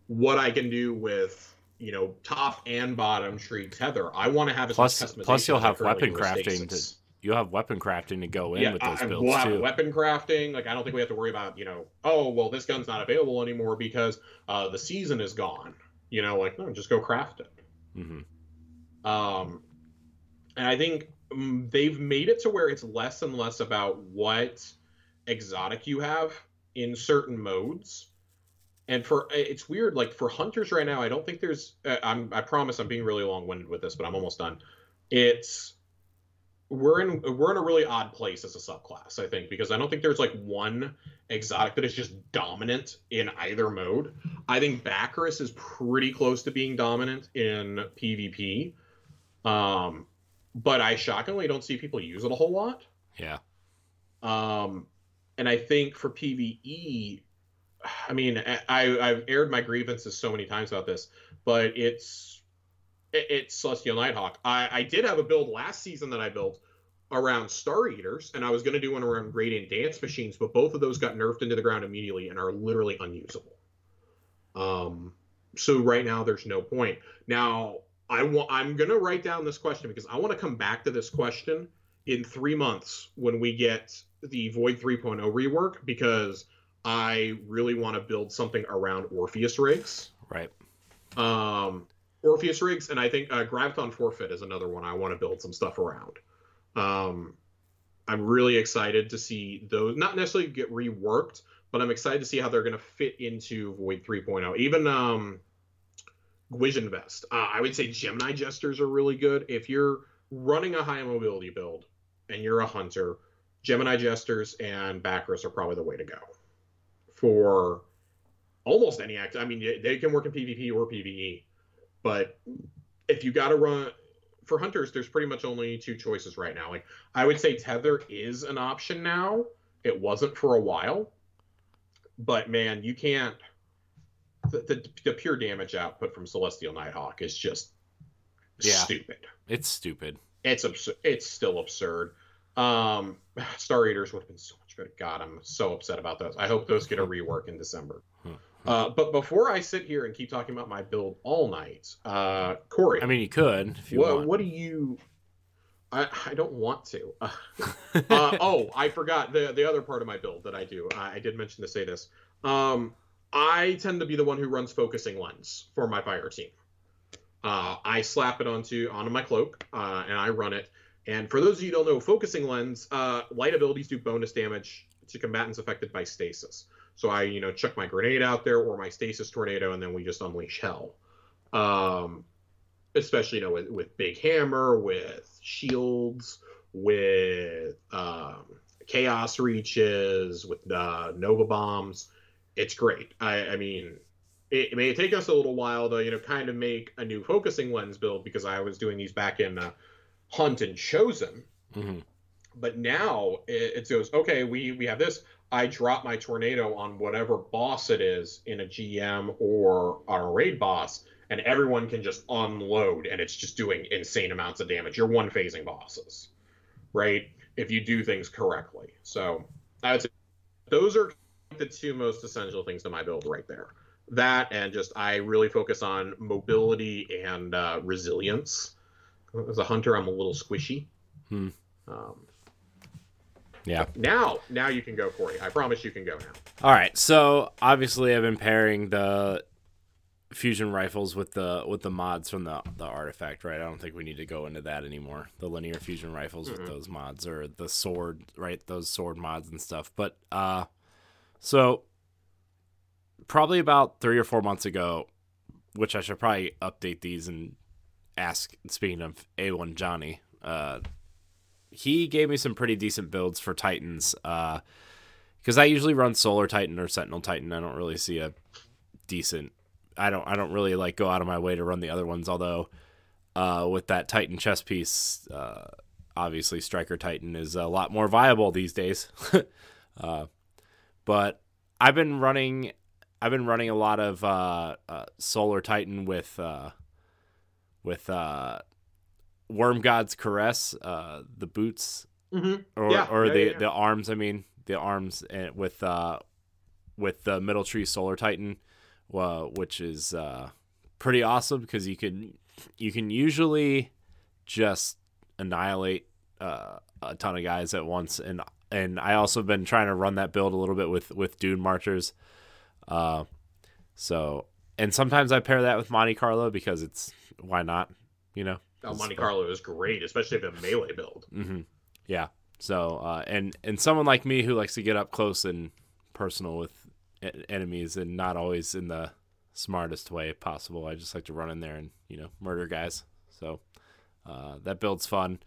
what I can do with you know top and bottom tree tether. I want to have as plus. Plus, you'll have weapon crafting to you have weapon crafting to go in yeah, with those builds we'll too. Weapon crafting, like I don't think we have to worry about, you know, oh well, this gun's not available anymore because uh, the season is gone. You know, like no, just go craft it. Mm-hmm. Um, and I think they've made it to where it's less and less about what exotic you have in certain modes. And for it's weird, like for hunters right now, I don't think there's. Uh, I'm. I promise I'm being really long winded with this, but I'm almost done. It's we're in we're in a really odd place as a subclass, I think, because I don't think there's like one exotic that is just dominant in either mode. I think Bakris is pretty close to being dominant in PvP. Um, but I shockingly don't see people use it a whole lot. Yeah. Um, and I think for PvE, I mean, I I've aired my grievances so many times about this, but it's it's Celestial Nighthawk. I, I did have a build last season that I built around Star Eaters, and I was going to do one around Radiant Dance Machines, but both of those got nerfed into the ground immediately and are literally unusable. Um, so right now there's no point. Now I want I'm going to write down this question because I want to come back to this question in three months when we get the Void 3.0 rework because I really want to build something around Orpheus rigs. Right. Um, Orpheus rigs, and I think uh, Graviton Forfeit is another one I want to build some stuff around. Um, I'm really excited to see those not necessarily get reworked, but I'm excited to see how they're going to fit into Void 3.0. Even um, Vision Vest, uh, I would say Gemini Jesters are really good. If you're running a high mobility build and you're a hunter, Gemini Jesters and Bakris are probably the way to go for almost any act. I mean, they can work in PvP or PvE. But if you got to run for hunters, there's pretty much only two choices right now. Like I would say tether is an option now. It wasn't for a while, but man, you can't. The, the, the pure damage output from Celestial Nighthawk is just yeah, stupid. It's stupid. It's absurd. It's still absurd. Um, Star Eaters would have been so much better. God, I'm so upset about those. I hope those get a rework in December. Hmm. Uh, but before I sit here and keep talking about my build all night, uh, Corey. I mean, you could. If you what, want. what do you? I, I don't want to. Uh, uh, oh, I forgot the the other part of my build that I do. I, I did mention to say this. Um, I tend to be the one who runs focusing lens for my fire team. Uh, I slap it onto onto my cloak uh, and I run it. And for those of you who don't know, focusing lens, uh, light abilities do bonus damage to combatants affected by stasis. So I, you know, chuck my grenade out there or my stasis tornado, and then we just unleash hell. Um, especially, you know, with, with big hammer, with shields, with um, chaos reaches, with uh, nova bombs. It's great. I, I mean, it, it, may take us a little while to, you know, kind of make a new focusing lens build because I was doing these back in uh, Hunt and Chosen. Mm-hmm. But now it, it goes, okay, we we have this I drop my tornado on whatever boss it is in a GM or on a raid boss, and everyone can just unload, and it's just doing insane amounts of damage. You're one phasing bosses, right? If you do things correctly. So I would say those are the two most essential things to my build right there. That and just I really focus on mobility and uh, resilience. As a hunter, I'm a little squishy. Hmm. Um, Yeah. now, now you can go, Corey. I promise you can go now. All right. So obviously, I've been pairing the fusion rifles with the with the mods from the the artifact. Right. I don't think we need to go into that anymore. The linear fusion rifles with Mhm. those mods or the sword, right? Those sword mods and stuff. But uh, so probably about three or four months ago, which I should probably update these and ask. Speaking of A1 Johnny, uh, he gave me some pretty decent builds for Titans. Uh, because I usually run Solar Titan or Sentinel Titan. I don't really see a decent. I don't. I don't really like go out of my way to run the other ones. Although, uh, with that Titan chess piece, uh, obviously Striker Titan is a lot more viable these days. uh, but I've been running. I've been running a lot of uh, uh, Solar Titan with uh, with uh, Worm God's Caress, uh, the boots Mm-hmm. or Yeah, or yeah, the yeah, the arms. I mean, the arms and with uh with the Middle Tree Solar Titan, which is uh pretty awesome because you can you can usually just annihilate uh, a ton of guys at once, and and I also been trying to run that build a little bit with with Dune Marchers, uh, so and sometimes I pair that with Monte Carlo because it's why not, you know. Oh, Monte. Carlo is great, especially if a melee build. hmm Yeah. So, uh, and and someone like me who likes to get up close and personal with e- enemies, and not always in the smartest way possible. I just like to run in there and you know murder guys. So uh, that build's fun.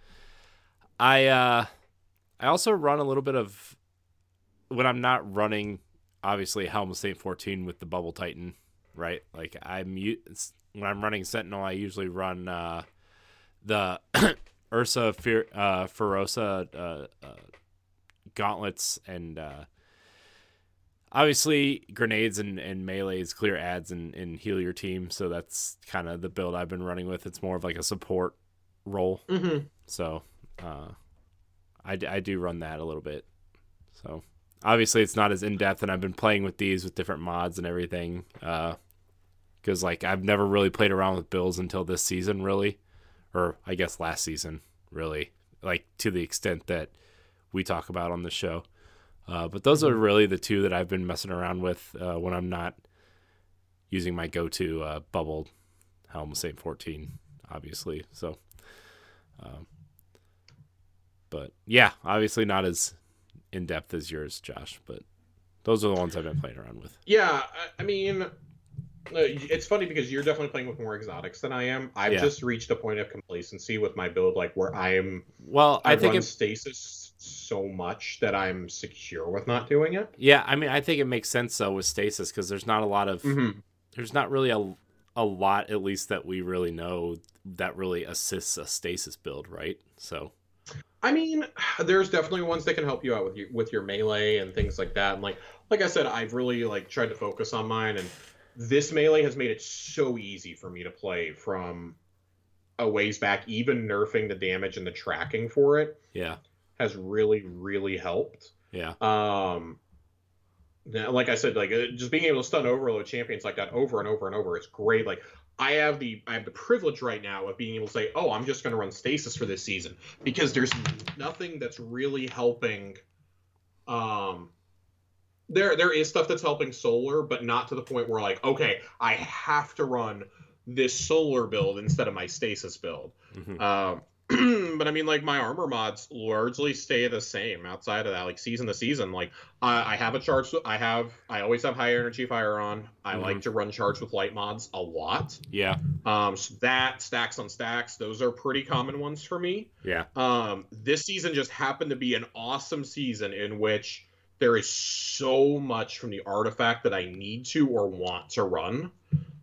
I uh, I also run a little bit of when I'm not running. Obviously, Helm of Saint Fourteen with the Bubble Titan, right? Like I'm when I'm running Sentinel, I usually run uh, the Ursa Fer- uh, Furiosa uh, uh, gauntlets and uh, obviously grenades and, and melees clear ads and, and heal your team. So that's kind of the build I've been running with. It's more of like a support role. Mm-hmm. So uh, I, d- I do run that a little bit. So obviously it's not as in depth, and I've been playing with these with different mods and everything. Because like I've never really played around with builds until this season, really, or I guess last season, really, like to the extent that we talk about on the show. Uh, but those are really the two that I've been messing around with uh, when I'm not using my go-to uh, bubble helm Saint 14, obviously. So, um, but yeah, obviously not as in depth as yours, Josh. But those are the ones I've been playing around with. Yeah, I, mean, uh, it's funny because you're definitely playing with more exotics than I am. I've Yeah. just reached a point of complacency with my build, like where I am. Well, I I think run it, stasis so much that I'm secure with not doing it. yeah, I mean, I think it makes sense though with stasis because there's not a lot of Mm-hmm. there's not really a a lot at least that we really know that really assists a stasis build, right? So I mean, there's definitely ones that can help you out with your with your melee and things like that. And like like I said, I've really like tried to focus on mine, and this melee has made it so easy for me to play from a ways back. Even nerfing the damage and the tracking for it yeah, has really really helped. yeah, Um, now, like I said, like uh, just being able to stun overload champions like that over and over and over is great. Like I have the I have the privilege right now of being able to say, oh, I'm just going to run stasis for this season because there's nothing that's really helping. Um, there there is stuff that's helping solar, but not to the point where like, okay, I have to run this solar build instead of my stasis build. mhm, Um, but I mean, like my armor mods largely stay the same outside of that, like season to season. Like I, I have a charge. I have. I always have high energy fire on. I Mhm. like to run charge with light mods a lot. yeah, Um, so that stacks on stacks. Those are pretty common ones for me. yeah, Um, this season just happened to be an awesome season in which there is so much from the artifact that I need to or want to run.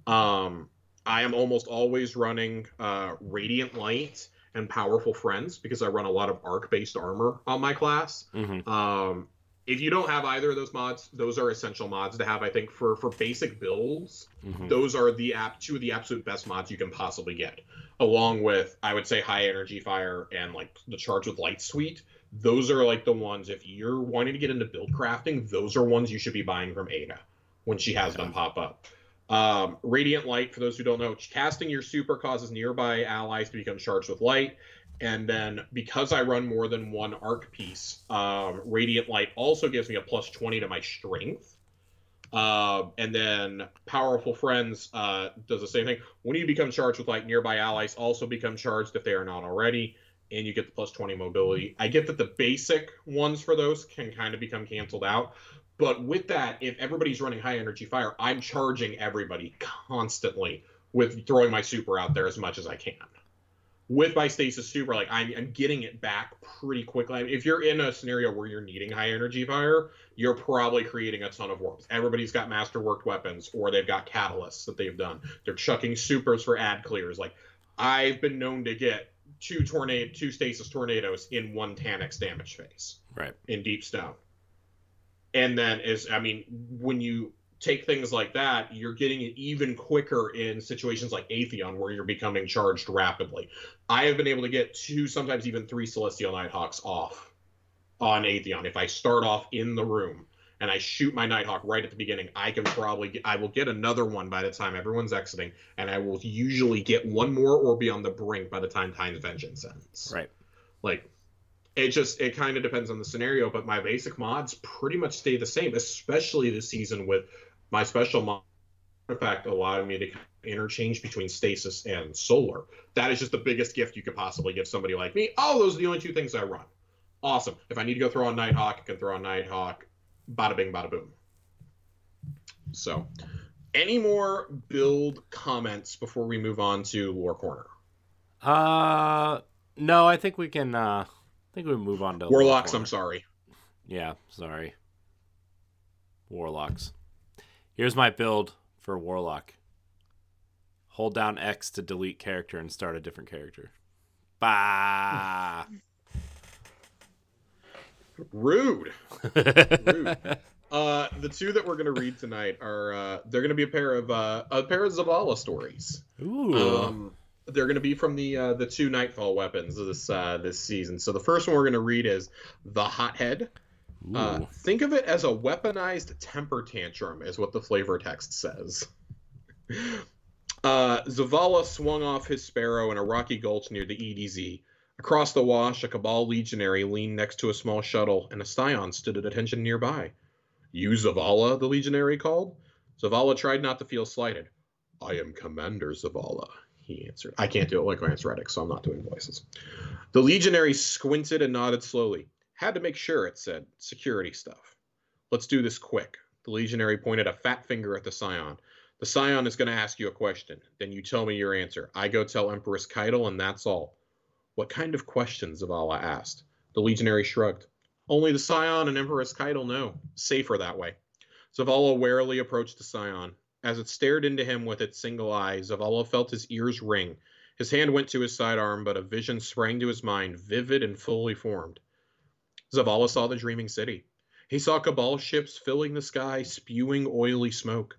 Um, I am almost always running uh, Radiant Light and Powerful Friends because I run a lot of arc based armor on my class. hmm Um, if you don't have either of those mods, those are essential mods to have. I think for for basic builds, hmm those are the app two of the absolute best mods you can possibly get along with i would say high energy fire and like the charge with light suite those are like the ones if you're wanting to get into build crafting, those are ones you should be buying from Ada when she has them pop up. Um, Radiant Light, for those who don't know, casting your super causes nearby allies to become charged with light. And then because I run more than one arc piece, um, Radiant Light also gives me a plus 20 to my strength. Uh, and then Powerful Friends uh, does the same thing. When you become charged with light, nearby allies also become charged if they are not already and you get the plus 20 mobility. I get that the basic ones for those can kind of become canceled out. But with that, if everybody's running high energy fire, I'm charging everybody constantly with throwing my super out there as much as I can. With my stasis super, like I'm, I'm getting it back pretty quickly. If you're in a scenario where you're needing high energy fire, you're probably creating a ton of warps. Everybody's got masterworked weapons, or they've got catalysts that they've done. They're chucking supers for ad clears. Like I've been known to get two tornado, two stasis tornadoes in one Taniks damage phase. Right. In Deep Stone. And then is I mean, when you take things like that, you're getting it even quicker in situations like Atheon where you're becoming charged rapidly. I have been able to get two, sometimes even three Celestial Nighthawks off on Atheon if I start off in the room and I shoot my Nighthawk right at the beginning, I can probably get, I will get another one by the time everyone's exiting, and I will usually get one more or be on the brink by the time Time's Vengeance ends. Right. Like it just it kind of depends on the scenario, but my basic mods pretty much stay the same, especially this season with my special mod effect allowing me to interchange between stasis and solar. That is just the biggest gift you could possibly give somebody like me. Oh, those are the only two things I run. Awesome. If I need to go throw on Nighthawk, I can throw on Nighthawk bada bing, bada boom. So, any more build comments before we move on to war corner? Uh, no, I think we can. uh think we move on to warlocks. I'm sorry. Yeah, sorry. Warlocks. Here's my build for warlock. Hold down X to delete character and start a different character. Bah. Rude. Rude. Uh, the two that we're gonna read tonight are uh, they're gonna be a pair of uh, a pair of Zavala stories. Ooh. Um, they're gonna be from the uh, the two Nightfall weapons this uh, this season. So the first one we're gonna read is the Hothead. Uh, think of it as a weaponized temper tantrum, is what the flavor text says. Uh, Zavala swung off his sparrow in a rocky gulch near the EDZ. Across the wash, a Cabal legionary leaned next to a small shuttle, and a Scion stood at attention nearby. You Zavala? the legionary called. Zavala tried not to feel slighted. I am Commander Zavala, he answered. I can't do it like Lance Reddick, so I'm not doing voices. The legionary squinted and nodded slowly. Had to make sure, it said. Security stuff. Let's do this quick. The legionary pointed a fat finger at the Scion. The Scion is going to ask you a question. Then you tell me your answer. I go tell Empress Caiatl, and that's all. What kind of questions? Zavala asked. The legionary shrugged. Only the Scion and Empress Caiatl know. Safer that way. Zavala warily approached the Scion. As it stared into him with its single eye, Zavala felt his ears ring. His hand went to his sidearm, but a vision sprang to his mind, vivid and fully formed. Zavala saw the dreaming city. He saw Cabal ships filling the sky, spewing oily smoke.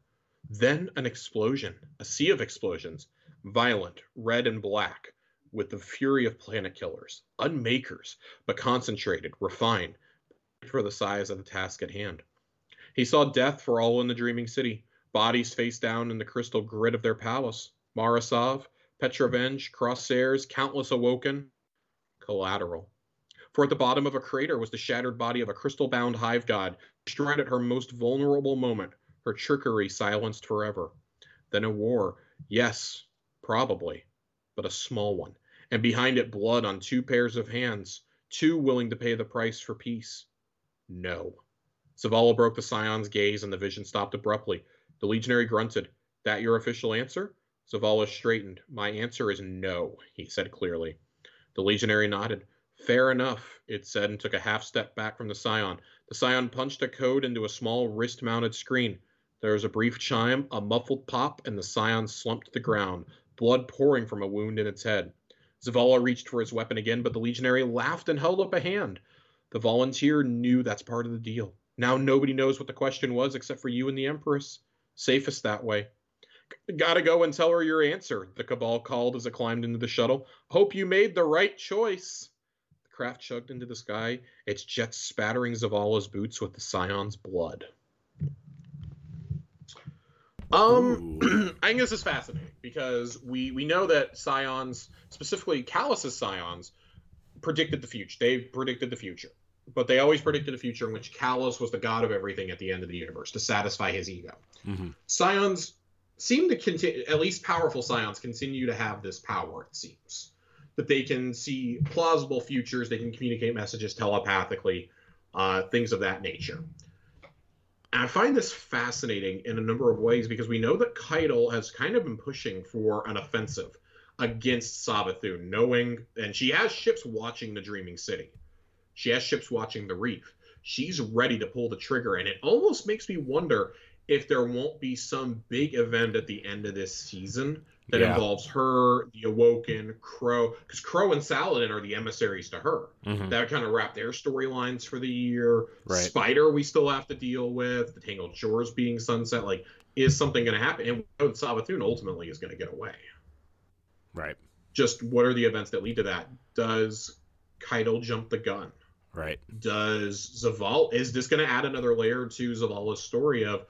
Then an explosion, a sea of explosions, violent, red and black, with the fury of planet killers, unmakers, but concentrated, refined, for the size of the task at hand. He saw death for all in the dreaming city, bodies face down in the crystal grid of their palace. Mara Sov, Petrovenge, Corsairs, countless awoken, collateral. For at the bottom of a crater was the shattered body of a crystal bound hive god, destroyed at her most vulnerable moment, her trickery silenced forever. Then a war, yes, probably, but a small one, and behind it blood on two pairs of hands, two willing to pay the price for peace. No. Zavala broke the Scion's gaze, and the vision stopped abruptly. The legionary grunted. That your official answer? Zavala straightened. My answer is no, he said clearly. The legionary nodded. Fair enough, it said, and took a half step back from the Scion. The Scion punched a code into a small wrist mounted screen. There was a brief chime, a muffled pop, and the Scion slumped to the ground, blood pouring from a wound in its head. Zavala reached for his weapon again, but the legionary laughed and held up a hand. The volunteer knew that's part of the deal. Now nobody knows what the question was except for you and the Empress. Safest that way. Gotta go and tell her your answer, the Cabal called as it climbed into the shuttle. Hope you made the right choice. The craft chugged into the sky, it's jets spattering Zavala's boots with the Scion's blood. Um, I think this is fascinating because we we know that Scions, specifically Calus's Scions, predicted the future. They predicted the future, but they always predicted a future in which Calus was the god of everything at the end of the universe to satisfy his ego. Mhm. Scions seem to continue, at least powerful Scions continue to have this power. It seems that they can see plausible futures. They can communicate messages telepathically, uh, things of that nature. And I find this fascinating in a number of ways because we know that Caiatl has kind of been pushing for an offensive against Savathun, knowing, and she has ships watching the Dreaming City. She has ships watching the Reef. She's ready to pull the trigger, and it almost makes me wonder if there won't be some big event at the end of this season that Yeah. involves her, the Awoken, Crow, because Crow and Saladin are the emissaries to her Mhm. that kind of wrap their storylines for the year. Right. Spider, we still have to deal with. The Tangled Shores being sunset. Like, is something going to happen? And know ultimately is going to get away. Right. Just what are the events that lead to that? Does Caiatl jump the gun? Right. Does Zaval is this going to add another layer to Zavala's story of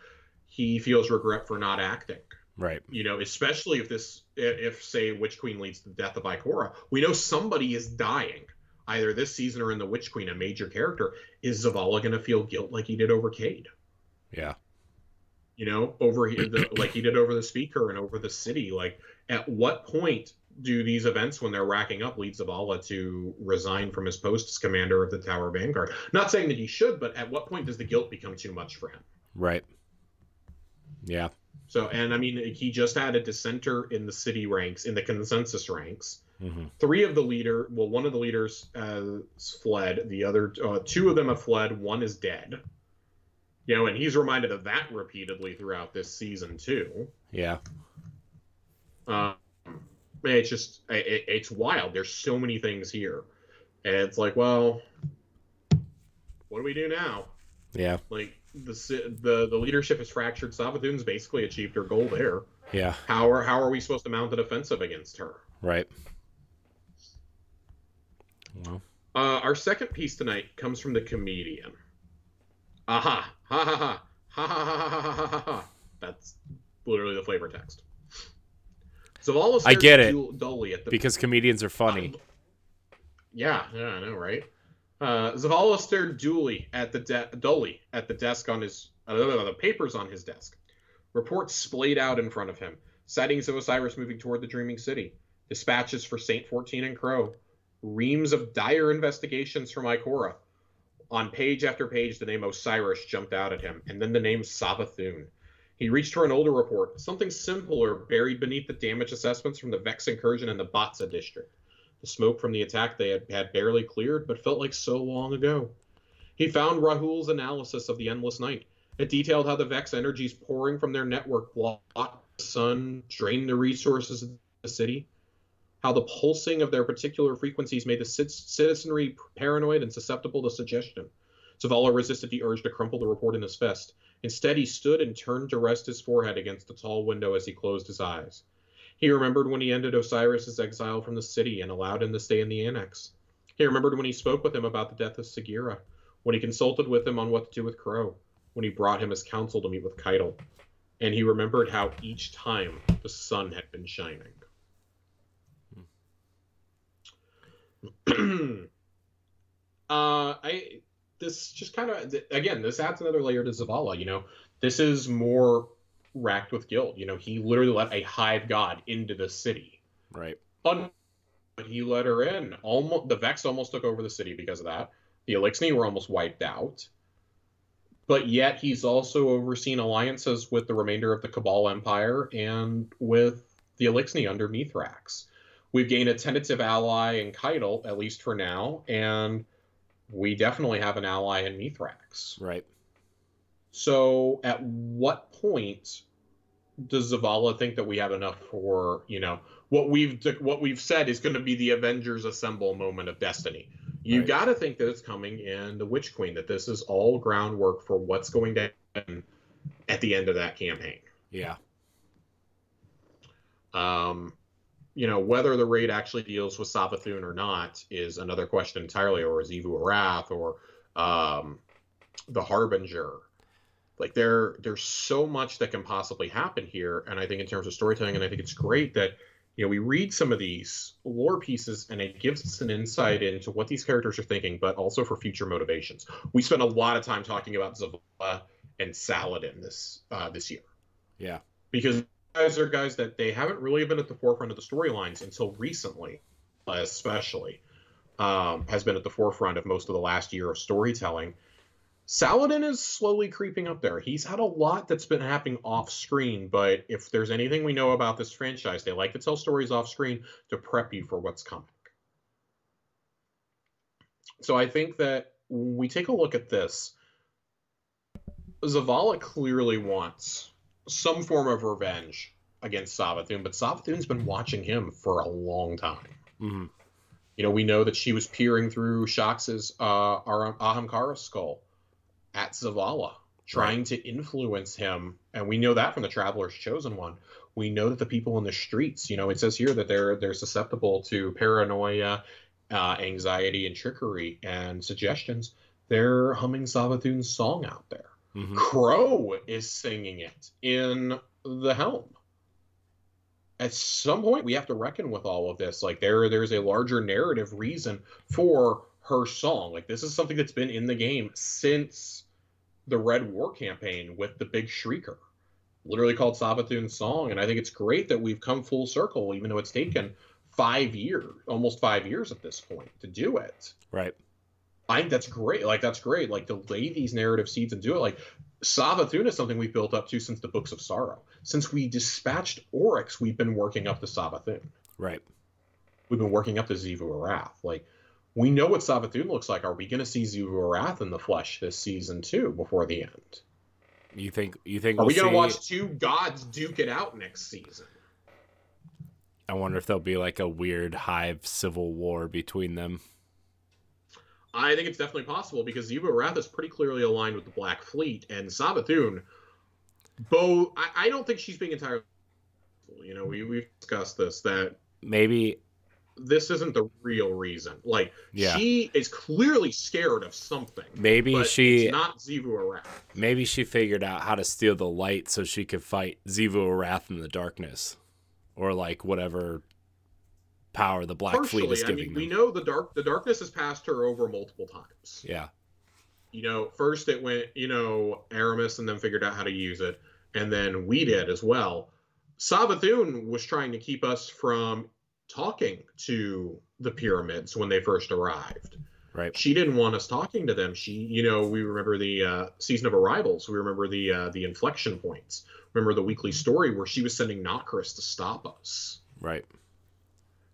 he feels regret for not acting? Right. you know, especially if this, if say Witch Queen leads to the death of Ikora, we know somebody is dying, either this season or in the Witch Queen, a major character. Is Zavala going to feel guilt like he did over Cayde? Yeah. You know, over the, like he did over the Speaker and over the city. Like, at what point do these events, when they're racking up, lead Zavala to resign from his post as commander of the Tower Vanguard? Not saying that he should, but at what point does the guilt become too much for him? Right. Yeah. So, and I mean, he just had a dissenter in the city ranks, in the consensus ranks. hmm Three of the leader, well, one of the leaders has fled. The other, uh, two of them have fled. One is dead. You know, and he's reminded of that repeatedly throughout this season too. Yeah. Um, it's just, it, it's wild. There's so many things here, and it's like, well, what do we do now? Yeah. Like the the the leadership is fractured. Savathun's basically achieved her goal there. Yeah. How are how are we supposed to mount an offensive against her? Right. Well. Uh, our second piece tonight comes from the comedian. Aha! Ha ha ha! Ha ha ha ha ha ha ha ha! That's literally the flavor text. Zavala I get it. dully at the Because comedians are funny. Yeah, yeah, I know, right? Uh, Zavala stared dully at the de- dully at the desk on his uh, the papers on his desk. Reports splayed out in front of him. Sightings of Osiris moving toward the Dreaming City. Dispatches for Saint Fourteen and Crow. Reams of dire investigations from Ikora. On page after page, the name Osiris jumped out at him, and then the name Savathun. He reached for an older report, something simpler buried beneath the damage assessments from the Vex incursion in the Batsa district. The smoke from the attack they had, had barely cleared, but felt like so long ago. He found Rahool's analysis of the endless night. It detailed how the Vex energies pouring from their network blocked the sun, drained the resources of the city, how the pulsing of their particular frequencies made the cit- citizenry paranoid and susceptible to suggestion. Zavala resisted the urge to crumple the report in his fist. Instead, he stood and turned to rest his forehead against the tall window as he closed his eyes. He remembered when he ended Osiris's exile from the city and allowed him to stay in the annex. He remembered when he spoke with him about the death of Sagira, when he consulted with him on what to do with Crow, when he brought him as counsel to meet with Caiatl. And he remembered how each time the sun had been shining. uh, I this just kind of again this adds another layer to Zavala. You know, this is more racked with guilt. You know, he literally let a hive god into the city. Right. But he let her in. Almost the Vex almost took over the city because of that. The Eliksni were almost wiped out. But yet he's also overseen alliances with the remainder of the Cabal Empire and with the Eliksni under Mithrax. We've gained a tentative ally in Caiatl, at least for now, and we definitely have an ally in Mithrax. Right. So, at what point does Zavala think that we have enough for you know what we've what we've said is going to be the Avengers assemble moment of destiny? You Right. got to think that it's coming in the Witch Queen. That this is all groundwork for what's going to happen at the end of that campaign. Yeah. Um, you know, whether the raid actually deals with Savathun or not is another question entirely, or Xivu Arath or um, the Harbinger. Like there, there's so much that can possibly happen here, and I think in terms of storytelling, and I think it's great that you know we read some of these lore pieces, and it gives us an insight into what these characters are thinking, but also for future motivations. We spent a lot of time talking about Zavala and Saladin this uh, this year. Yeah, because guys are guys that they haven't really been at the forefront of the storylines until recently, especially. Um, has been at the forefront of most of the last year of storytelling. Saladin is slowly creeping up there. He's had a lot that's been happening off screen, but if there's anything we know about this franchise, they like to tell stories off screen to prep you for what's coming. So I think that when we take a look at this, Zavala clearly wants some form of revenge against Savathun, but Savathun's been watching him for a long time. mm-hmm. You know, we know that she was peering through Shaxx's uh, Ahamkara skull at Zavala, trying right. to influence him. And we know that from the Traveler's Chosen One. We know that the people in the streets, you know, it says here that they're they're susceptible to paranoia, uh, anxiety, and trickery and suggestions. They're humming Savathun's song out there. Mm-hmm. Crow is singing it in the helm. At some point we have to reckon with all of this. Like there there's a larger narrative reason for her song. Like this is something that's been in the game since the red war campaign with the big shrieker literally called Savathun's song. And i think it's great that we've come full circle even though it's taken five years almost five years at this point to do it. Right I think that's great. Like that's great. Like to lay these narrative seeds and do it. Like Savathun is something we've built up to since the Books of Sorrow. Since we dispatched Oryx, we've been working up to Savathun. Right. We've been working up to Xivu Arath. Like we know what Savathun looks like. Are we going to see Xivu Arath in the flesh this season too before the end? You think? You think? Are we'll we going to watch two gods duke it out next season? I wonder if there'll be like a weird hive civil war between them. I think it's definitely possible because Xivu Arath is pretty clearly aligned with the Black Fleet, and Savathun, Bo, I, I don't think she's being entirely. You know, we we've discussed this that maybe this isn't the real reason. Like, yeah. she is clearly scared of something. Maybe she not Xivu Arath. Maybe she figured out how to steal the light so she could fight Xivu Arath in the darkness, or like whatever power the Black Partially, Fleet is giving I mean, them. We know the dark the darkness has passed her over multiple times. Yeah. You know, first it went, you know, Eramis and then figured out how to use it, and then we did as well. Savathun was trying to keep us from talking to the pyramids when they first arrived. Right. She didn't want us talking to them. She, you know, we remember the uh, season of arrivals. We remember the uh, the inflection points. Remember the weekly story where she was sending Nokris to stop us. Right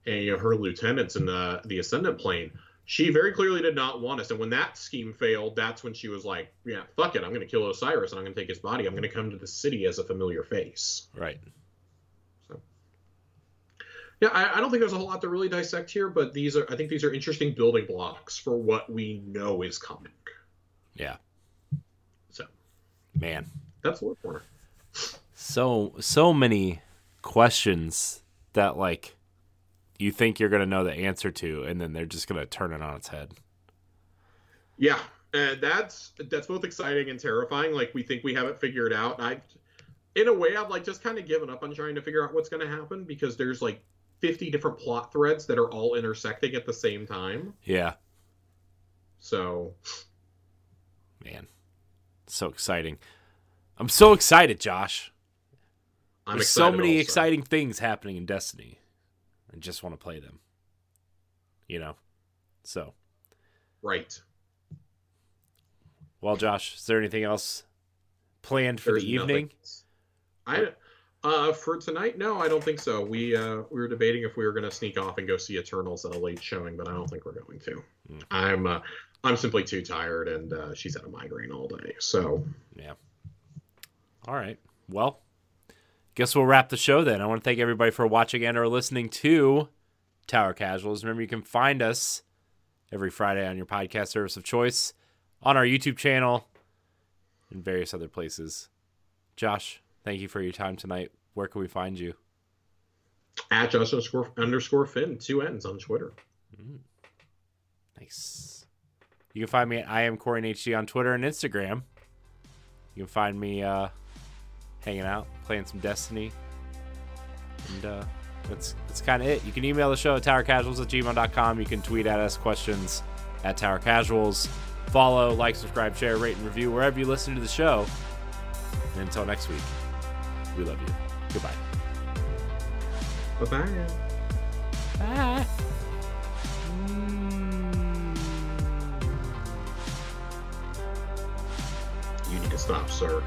and you know, her lieutenants in the the ascendant plane she very clearly did not want us. And when that scheme failed, that's when she was like, "Yeah, fuck it, I'm going to kill Osiris and I'm going to take his body. I'm going to come to the city as a familiar face." Right. So, yeah, I, I, don't think there's a whole lot to really dissect here, but these are, I think, these are interesting building blocks for what we know is coming. Yeah. So, man, that's Lore Corner. So, so many questions that like you think you're going to know the answer to, and then they're just going to turn it on its head. Yeah, and that's that's both exciting and terrifying. Like we think we have it figured out. I, in a way, I've like just kind of given up on trying to figure out what's going to happen because there's like 50 different plot threads that are all intersecting at the same time. Yeah. So, man, so exciting! I'm so excited, Josh. I'm There's so many also. exciting things happening in Destiny and just want to play them. You know? So. Right. Well, Josh, is there anything else planned for There's the evening? Nothing. I uh for tonight, no, I don't think so. We uh we were debating if we were gonna sneak off and go see Eternals at a late showing, but I don't think we're going to. Mm. I'm uh I'm simply too tired and uh she's had a migraine all day. So Yeah. All right. Well, guess we'll wrap the show then. I want to thank everybody for watching and or listening to Tower Casuals. Remember, you can find us every Friday on your podcast service of choice, on our YouTube channel, and various other places. Josh, thank you for your time tonight. Where can we find you? At Josh underscore underscore Finn, two ends on Twitter. Mm. Nice. You can find me at I am Corey HD on Twitter and Instagram. You can find me uh, hanging out, playing some Destiny. And uh, that's that's kind of it. You can email the show at towercasuals at gmail.com. You can tweet at us questions at Tower Casuals. Follow, like, subscribe, share, rate, and review wherever you listen to the show. And until next week, we love you. Goodbye. Bye-bye. Bye. You need to stop, sir.